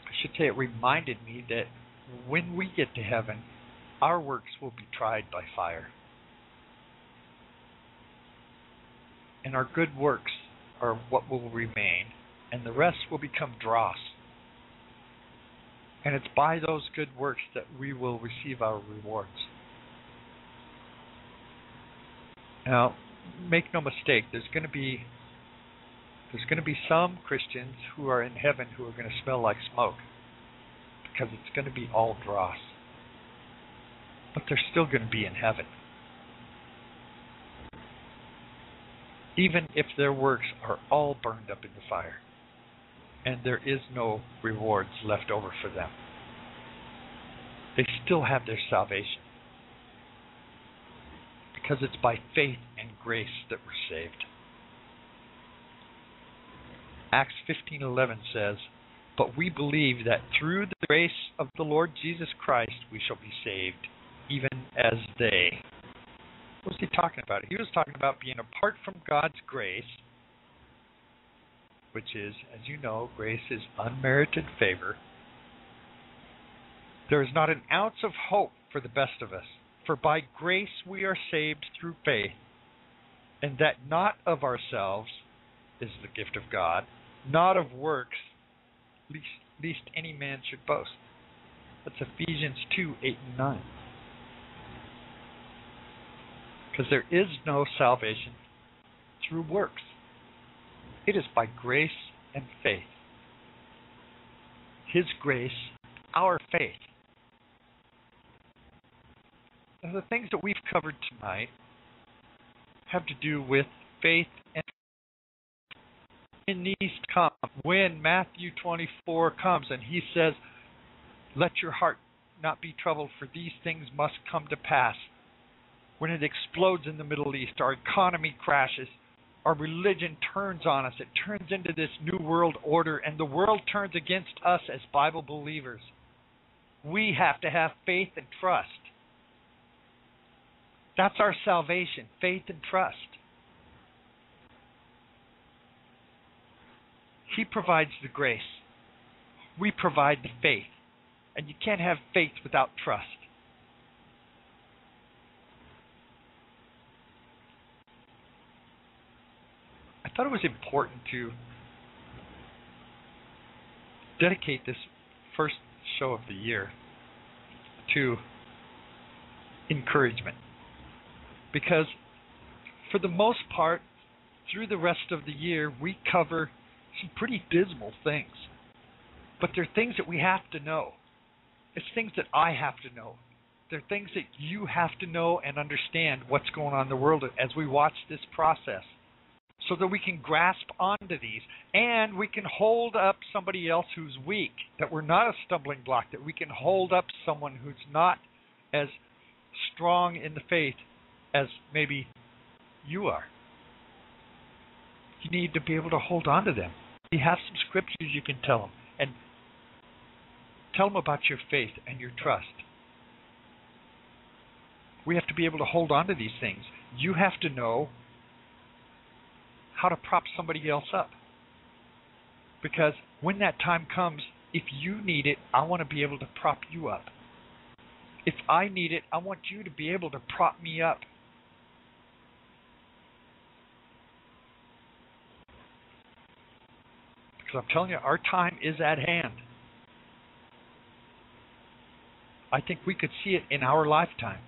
I should say, it reminded me that when we get to heaven, our works will be tried by fire. And our good works are what will remain, and the rest will become dross. And it's by those good works that we will receive our rewards. Now, make no mistake, there's going to be there's going to be some Christians who are in heaven who are going to smell like smoke because it's going to be all dross. But they're still going to be in heaven. Even if their works are all burned up in the fire, and there is no rewards left over for them. They still have their salvation. Because it's by faith and grace that we're saved. Acts 15:11 says, "But we believe that through the grace of the Lord Jesus Christ we shall be saved, even as they." What was he talking about? He was talking about being apart from God's grace, which is, as you know, grace is unmerited favor. There is not an ounce of hope for the best of us, for by grace we are saved through faith, and that not of ourselves is the gift of God, not of works, lest, lest any man should boast. That's Ephesians 2 8 and 9. Because there is no salvation through works. It is by grace and faith. His grace, our faith. Now, the things that we've covered tonight have to do with faith and in these come when Matthew 24 comes and he says, Let your heart not be troubled, for these things must come to pass when it explodes in the Middle East, our economy crashes, our religion turns on us, it turns into this new world order, and the world turns against us as Bible believers. We have to have faith and trust. That's our salvation faith and trust. He provides the grace. We provide the faith. And you can't have faith without trust. Thought it was important to dedicate this first show of the year to encouragement. Because for the most part, through the rest of the year, we cover some pretty dismal things. But they're things that we have to know. It's things that I have to know. They're things that you have to know and understand what's going on in the world as we watch this process so that we can grasp onto these and we can hold up somebody else who's weak, that we're not a stumbling block, that we can hold up someone who's not as strong in the faith as maybe you are. You need to be able to hold on to them. You have some scriptures you can tell them and tell them about your faith and your trust. We have to be able to hold on to these things. You have to know how to prop somebody else up. Because when that time comes, if you need it, I want to be able to prop you up. If I need it, I want you to be able to prop me up. Because I'm telling you, our time is at hand. I think we could see it in our lifetime.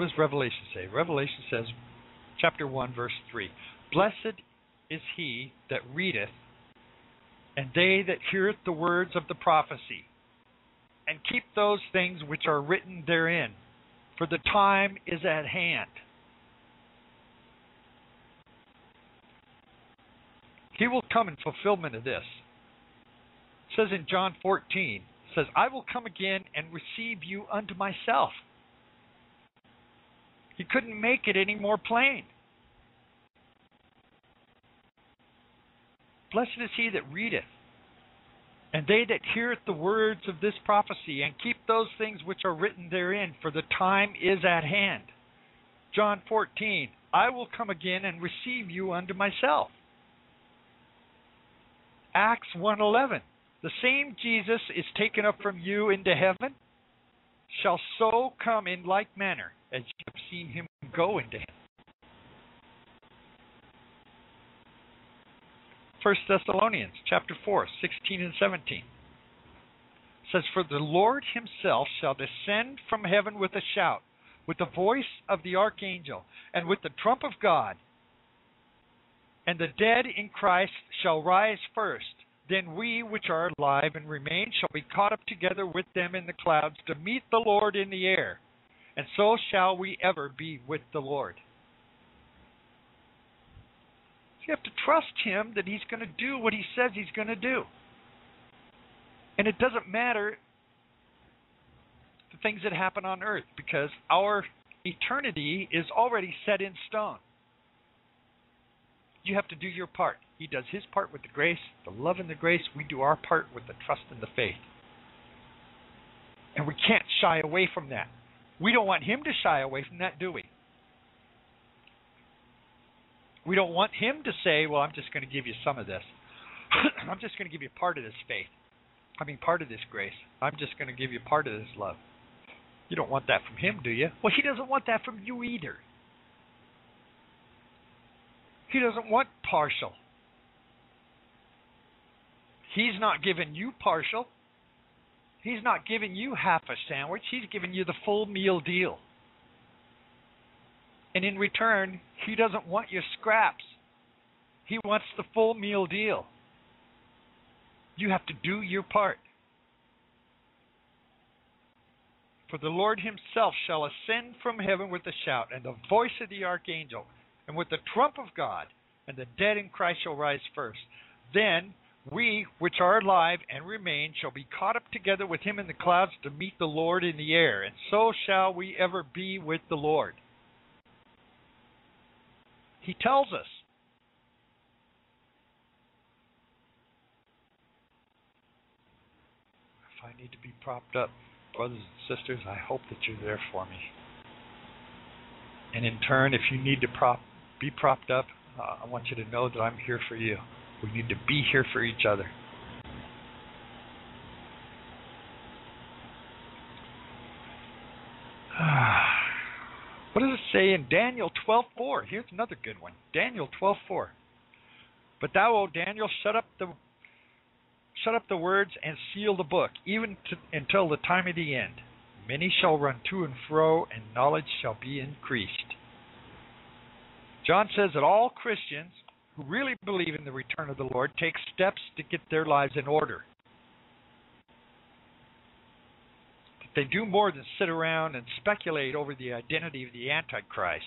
What does Revelation say? Revelation says, chapter 1, verse 3 Blessed is he that readeth, and they that heareth the words of the prophecy, and keep those things which are written therein, for the time is at hand. He will come in fulfillment of this. It says in John 14, says, I will come again and receive you unto myself. He couldn't make it any more plain. Blessed is he that readeth, and they that heareth the words of this prophecy, and keep those things which are written therein, for the time is at hand. John 14, I will come again and receive you unto myself. Acts 1:11 The same Jesus is taken up from you into heaven shall so come in like manner as you have seen him go into heaven. 1 Thessalonians chapter 4, 16 and 17 says, For the Lord himself shall descend from heaven with a shout, with the voice of the archangel, and with the trump of God, and the dead in Christ shall rise first. Then we which are alive and remain shall be caught up together with them in the clouds to meet the Lord in the air. And so shall we ever be with the Lord. So you have to trust Him that He's going to do what He says He's going to do. And it doesn't matter the things that happen on earth because our eternity is already set in stone. You have to do your part. He does his part with the grace, the love and the grace. We do our part with the trust and the faith. And we can't shy away from that. We don't want him to shy away from that, do we? We don't want him to say, well, I'm just going to give you some of this. I'm just going to give you part of this faith. I mean, part of this grace. I'm just going to give you part of this love. You don't want that from him, do you? Well, he doesn't want that from you either. He doesn't want partial. He's not giving you partial. He's not giving you half a sandwich. He's giving you the full meal deal. And in return, he doesn't want your scraps. He wants the full meal deal. You have to do your part. For the Lord himself shall ascend from heaven with a shout, and the voice of the archangel, and with the trump of God, and the dead in Christ shall rise first. Then we which are alive and remain shall be caught up together with him in the clouds to meet the Lord in the air, and so shall we ever be with the Lord. He tells us. If I need to be propped up, brothers and sisters, I hope that you're there for me. And in turn, if you need to prop, be propped up, uh, I want you to know that I'm here for you. We need to be here for each other. What does it say in Daniel 12:4? Here's another good one. Daniel 12:4. But thou, O Daniel, shut up the shut up the words and seal the book, even to, until the time of the end. Many shall run to and fro, and knowledge shall be increased. John says that all Christians who really believe in the return of the Lord take steps to get their lives in order. They do more than sit around and speculate over the identity of the Antichrist.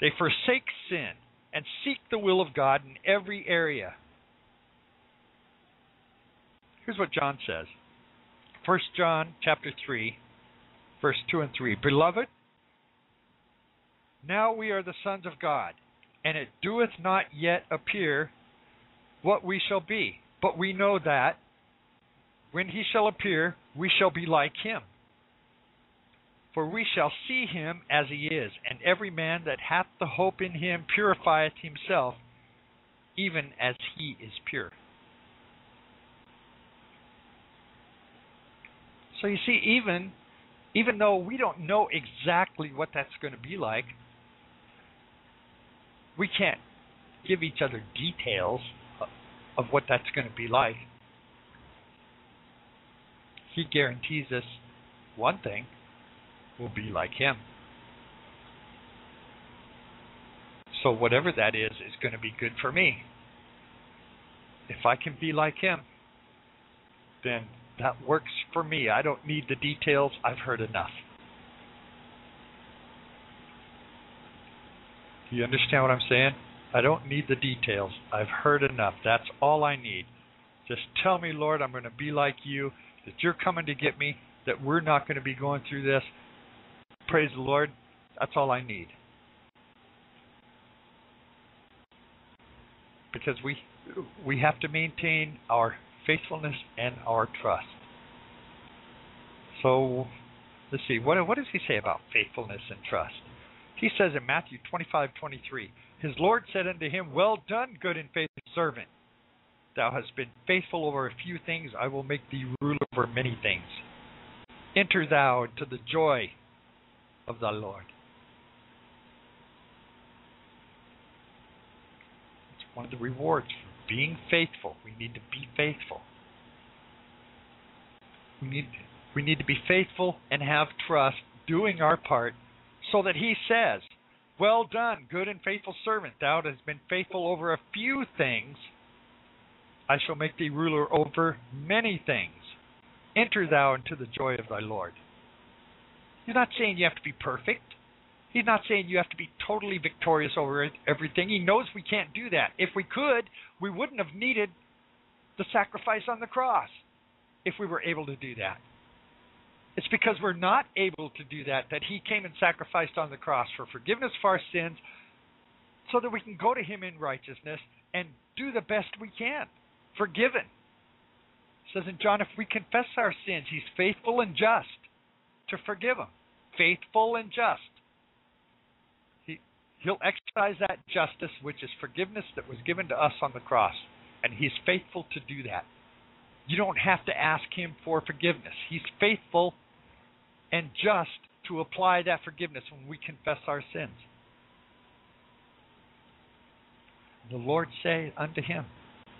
They forsake sin and seek the will of God in every area. Here's what John says. 1 John chapter 3 verse 2 and 3. Beloved, now we are the sons of God, and it doeth not yet appear what we shall be. But we know that when he shall appear, we shall be like him. For we shall see him as he is, and every man that hath the hope in him purifieth himself, even as he is pure. So you see, even even though we don't know exactly what that's going to be like, we can't give each other details of what that's going to be like. He guarantees us one thing will be like him. So whatever that is is going to be good for me. If I can be like him, then that works for me. I don't need the details. I've heard enough. You understand what I'm saying? I don't need the details. I've heard enough. That's all I need. Just tell me, Lord, I'm going to be like you, that you're coming to get me, that we're not going to be going through this. Praise the Lord. That's all I need. Because we we have to maintain our faithfulness and our trust. So let's see. What what does he say about faithfulness and trust? He says in Matthew 25:23, His Lord said unto him, Well done, good and faithful servant. Thou hast been faithful over a few things, I will make thee ruler over many things. Enter thou into the joy of thy Lord. It's one of the rewards for being faithful. We need to be faithful. We need we need to be faithful and have trust, doing our part so that he says, Well done, good and faithful servant. Thou hast been faithful over a few things. I shall make thee ruler over many things. Enter thou into the joy of thy Lord. He's not saying you have to be perfect. He's not saying you have to be totally victorious over everything. He knows we can't do that. If we could, we wouldn't have needed the sacrifice on the cross if we were able to do that. It's because we're not able to do that that He came and sacrificed on the cross for forgiveness of our sins so that we can go to Him in righteousness and do the best we can. Forgiven. It says in John, if we confess our sins, He's faithful and just to forgive them. Faithful and just. He, he'll exercise that justice, which is forgiveness that was given to us on the cross. And He's faithful to do that. You don't have to ask Him for forgiveness. He's faithful and just to apply that forgiveness when we confess our sins. The Lord say unto him,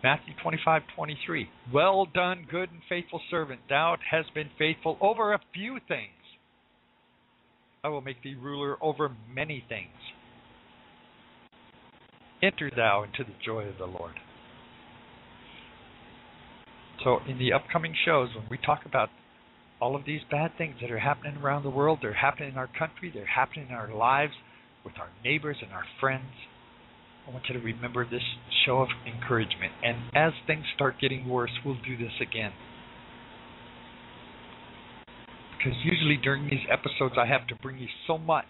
Matthew 25, 23, Well done, good and faithful servant. Thou hast been faithful over a few things. I will make thee ruler over many things. Enter thou into the joy of the Lord. So, in the upcoming shows, when we talk about all of these bad things that are happening around the world, they're happening in our country, they're happening in our lives, with our neighbors and our friends. I want you to remember this show of encouragement. And as things start getting worse, we'll do this again. Because usually during these episodes, I have to bring you so much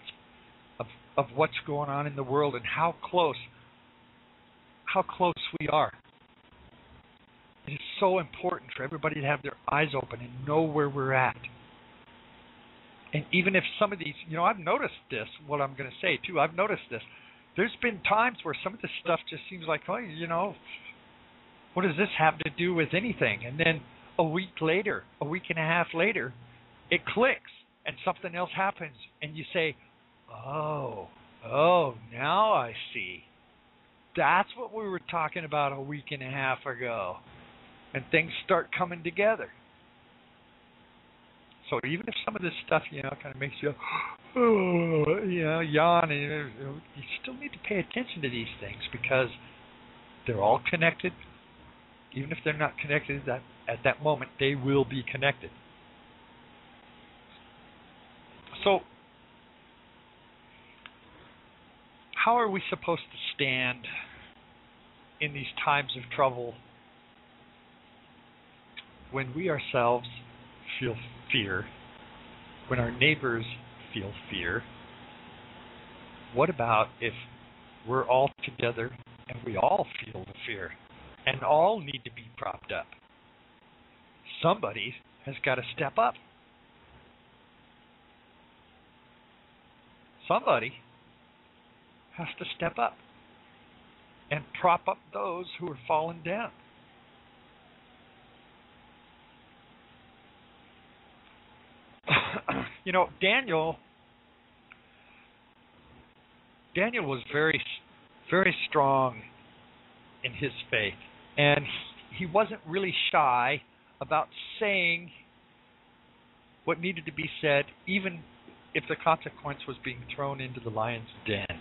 of, of what's going on in the world and how close, how close we are it is so important for everybody to have their eyes open and know where we're at. And even if some of these, you know, I've noticed this, what I'm going to say too, I've noticed this. There's been times where some of this stuff just seems like, oh, you know, what does this have to do with anything? And then a week later, a week and a half later, it clicks and something else happens. And you say, Oh, oh, now I see. That's what we were talking about a week and a half ago. And things start coming together. So even if some of this stuff, you know, kind of makes you, oh, you know, yawn, and you still need to pay attention to these things because they're all connected. Even if they're not connected that at that moment, they will be connected. So, how are we supposed to stand in these times of trouble when we ourselves feel fear, when our neighbors feel fear? What about if we're all together and we all feel the fear and all need to be propped up? Somebody has got to step up. Somebody has to step up and prop up those who are falling down. You know, Daniel Daniel was very very strong in his faith and he wasn't really shy about saying what needed to be said even if the consequence was being thrown into the lion's den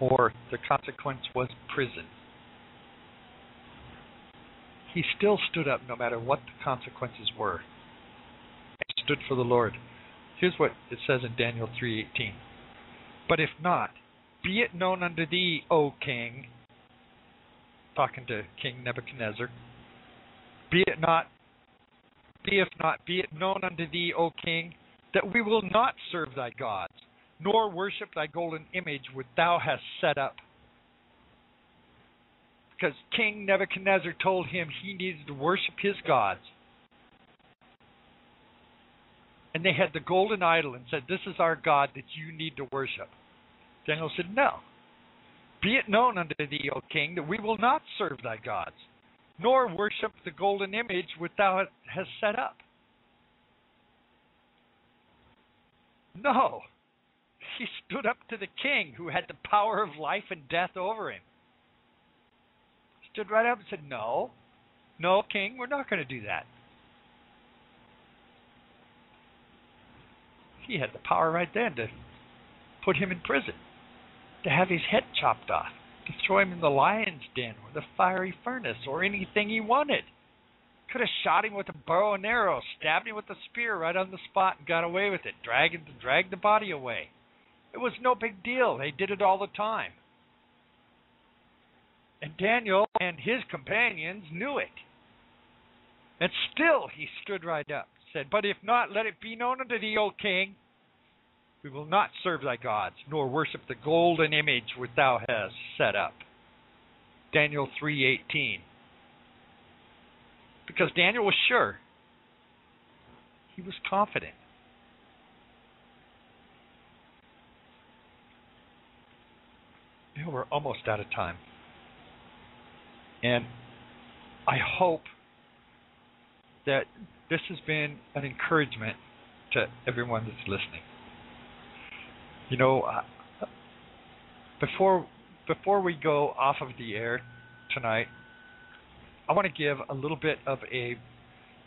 or the consequence was prison. He still stood up no matter what the consequences were. And stood for the Lord. Here's what it says in Daniel 3:18. But if not, be it known unto thee, O king, talking to King Nebuchadnezzar, be it not be if not, be it known unto thee, O king, that we will not serve thy gods, nor worship thy golden image which thou hast set up. Because King Nebuchadnezzar told him he needed to worship his gods. And they had the golden idol and said, This is our God that you need to worship. Daniel said, No. Be it known unto thee, O king, that we will not serve thy gods, nor worship the golden image which thou hast set up. No. He stood up to the king who had the power of life and death over him. Stood right up and said, No, no, king, we're not going to do that. He had the power right then to put him in prison, to have his head chopped off, to throw him in the lion's den or the fiery furnace or anything he wanted. Could have shot him with a bow and arrow, stabbed him with a spear right on the spot, and got away with it. Dragged dragged the body away. It was no big deal. They did it all the time. And Daniel and his companions knew it. And still he stood right up, said, But if not, let it be known unto thee, O king, we will not serve thy gods, nor worship the golden image which thou hast set up. Daniel 3:18 because Daniel was sure. He was confident. You know, we're almost out of time. And I hope that this has been an encouragement to everyone that's listening. You know, uh, before before we go off of the air tonight, I want to give a little bit of a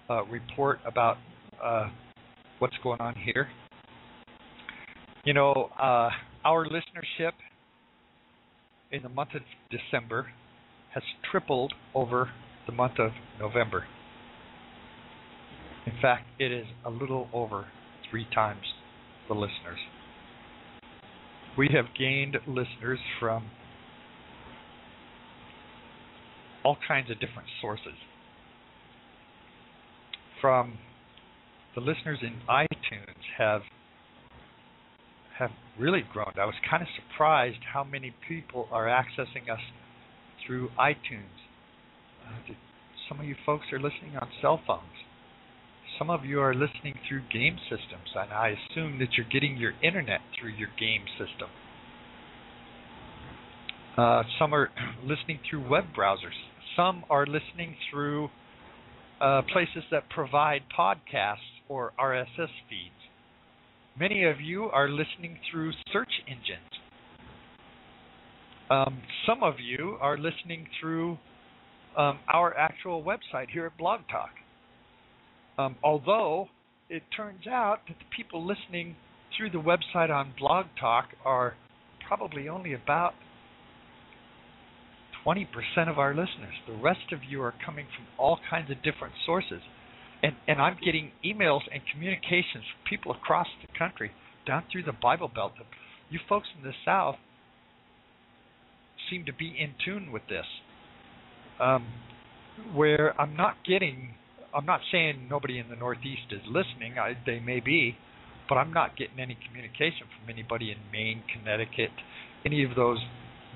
uh, report about uh, what's going on here. You know, uh, our listenership in the month of December has tripled over the month of November. In fact, it is a little over three times the listeners. We have gained listeners from all kinds of different sources. From the listeners in iTunes have have really grown. I was kind of surprised how many people are accessing us through iTunes. Uh, some of you folks are listening on cell phones. Some of you are listening through game systems, and I assume that you're getting your internet through your game system. Uh, some are listening through web browsers. Some are listening through uh, places that provide podcasts or RSS feeds. Many of you are listening through search engines. Um, some of you are listening through um, our actual website here at Blog Talk. Um, although it turns out that the people listening through the website on Blog Talk are probably only about 20% of our listeners. The rest of you are coming from all kinds of different sources. And, and I'm getting emails and communications from people across the country, down through the Bible Belt. You folks in the South seem to be in tune with this. Um, where I'm not getting, I'm not saying nobody in the Northeast is listening. I, they may be, but I'm not getting any communication from anybody in Maine, Connecticut, any of those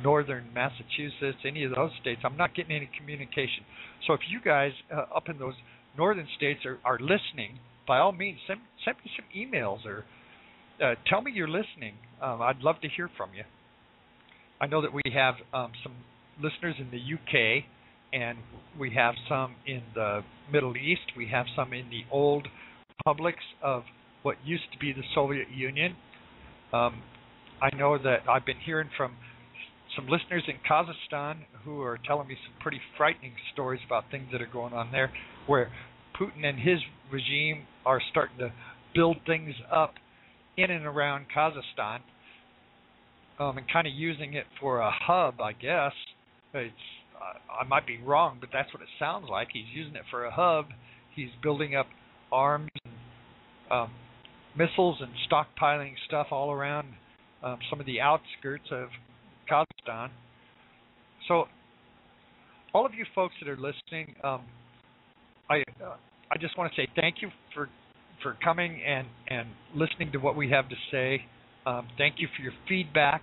northern Massachusetts, any of those states. I'm not getting any communication. So if you guys uh, up in those northern states are, are listening, by all means, send send me some emails or uh, tell me you're listening. Um, I'd love to hear from you. I know that we have um, some listeners in the UK, and we have some in the Middle East. We have some in the old republics of what used to be the Soviet Union. Um, I know that I've been hearing from some listeners in Kazakhstan who are telling me some pretty frightening stories about things that are going on there, where Putin and his regime are starting to build things up in and around Kazakhstan, um, and kind of using it for a hub, I guess. It's I might be wrong, but that's what it sounds like. He's using it for a hub. He's building up arms, and, um, missiles, and stockpiling stuff all around um, some of the outskirts of Kazakhstan. So, all of you folks that are listening, um, I uh, I just want to say thank you for for coming and and listening to what we have to say. Um, thank you for your feedback.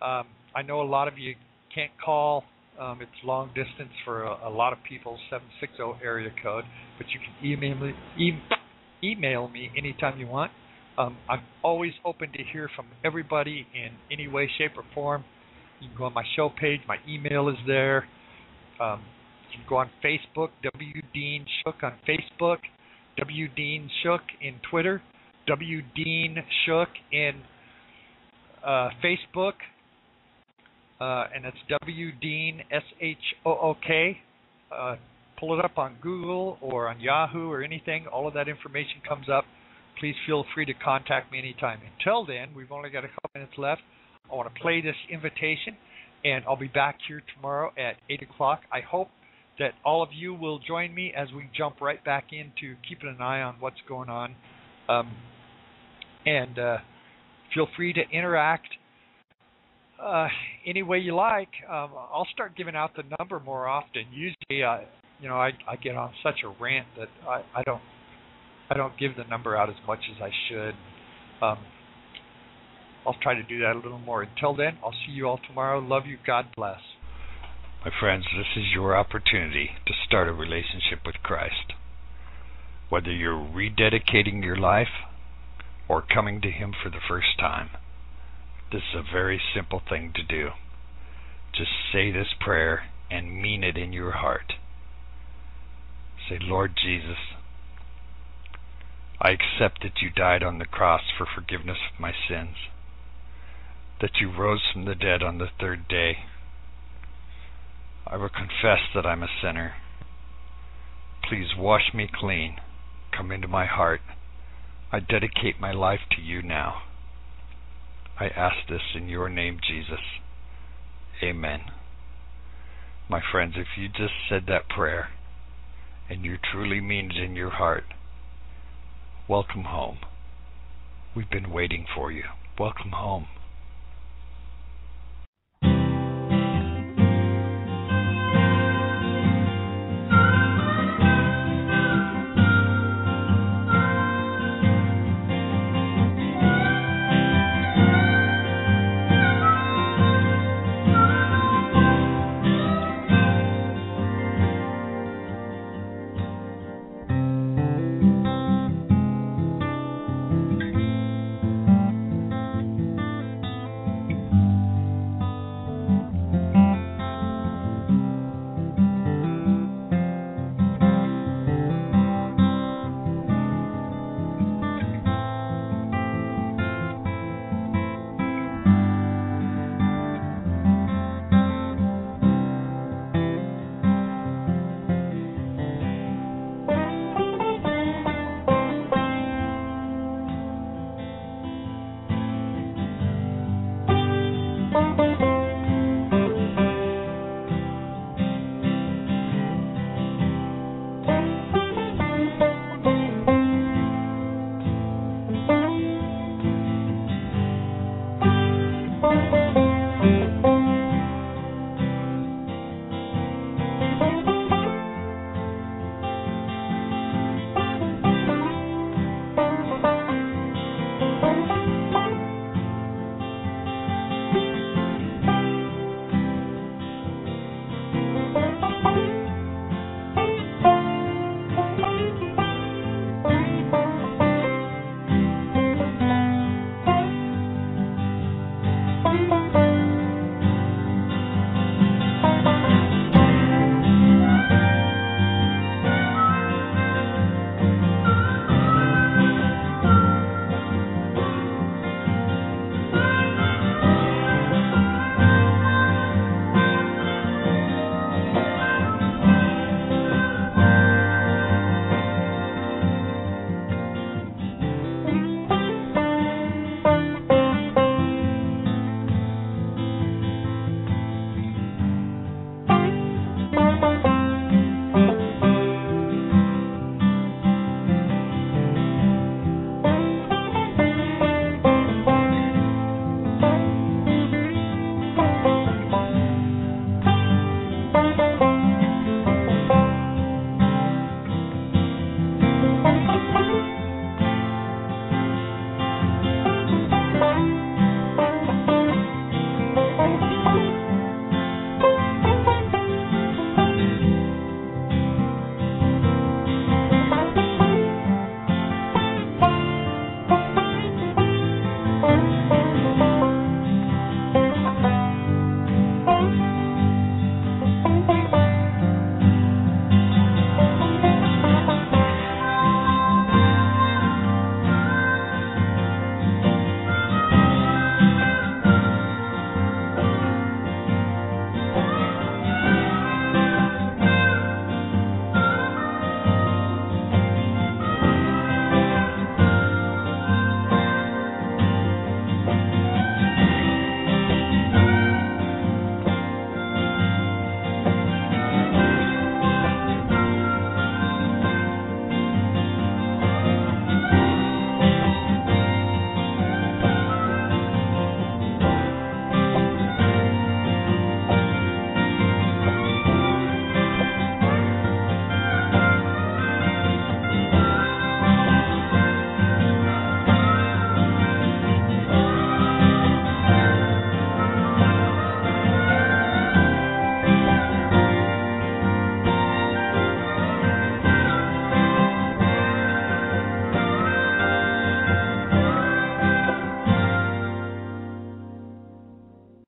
Um, I know a lot of you can't call. Um, it's long distance for a, a, lot of people, 760 area code, but you can email me, e- email me anytime you want. Um, I'm always open to hear from everybody in any way, shape, or form. You can go on my show page. My email is there. Um, you can go on Facebook, W Dean Shook on Facebook, W Dean Shook in Twitter, W Dean Shook in uh, Facebook, uh, and it's W Dean S H O O K. Uh, pull it up on Google or on Yahoo or anything. All of that information comes up please feel free to contact me anytime. Until then, we've only got a couple minutes left. I want to play this invitation, and I'll be back here tomorrow at 8 o'clock. I hope that all of you will join me as we jump right back into keeping an eye on what's going on. Um, and uh, feel free to interact uh, any way you like. Um, I'll start giving out the number more often. Usually, uh, you know, I, I get on such a rant that I, I don't I don't give the number out as much as I should. Um, I'll try to do that a little more. Until then, I'll see you all tomorrow. Love you. God bless. My friends, this is your opportunity to start a relationship with Christ. Whether you're rededicating your life or coming to Him for the first time, this is a very simple thing to do. Just say this prayer and mean it in your heart. Say, Lord Jesus, I accept that you died on the cross for forgiveness of my sins, that you rose from the dead on the third day. I will confess that I'm a sinner. Please wash me clean. Come into my heart. I dedicate my life to you now. I ask this in your name, Jesus. Amen. My friends, if you just said that prayer and you truly mean it in your heart, Welcome home. We've been waiting for you. Welcome home.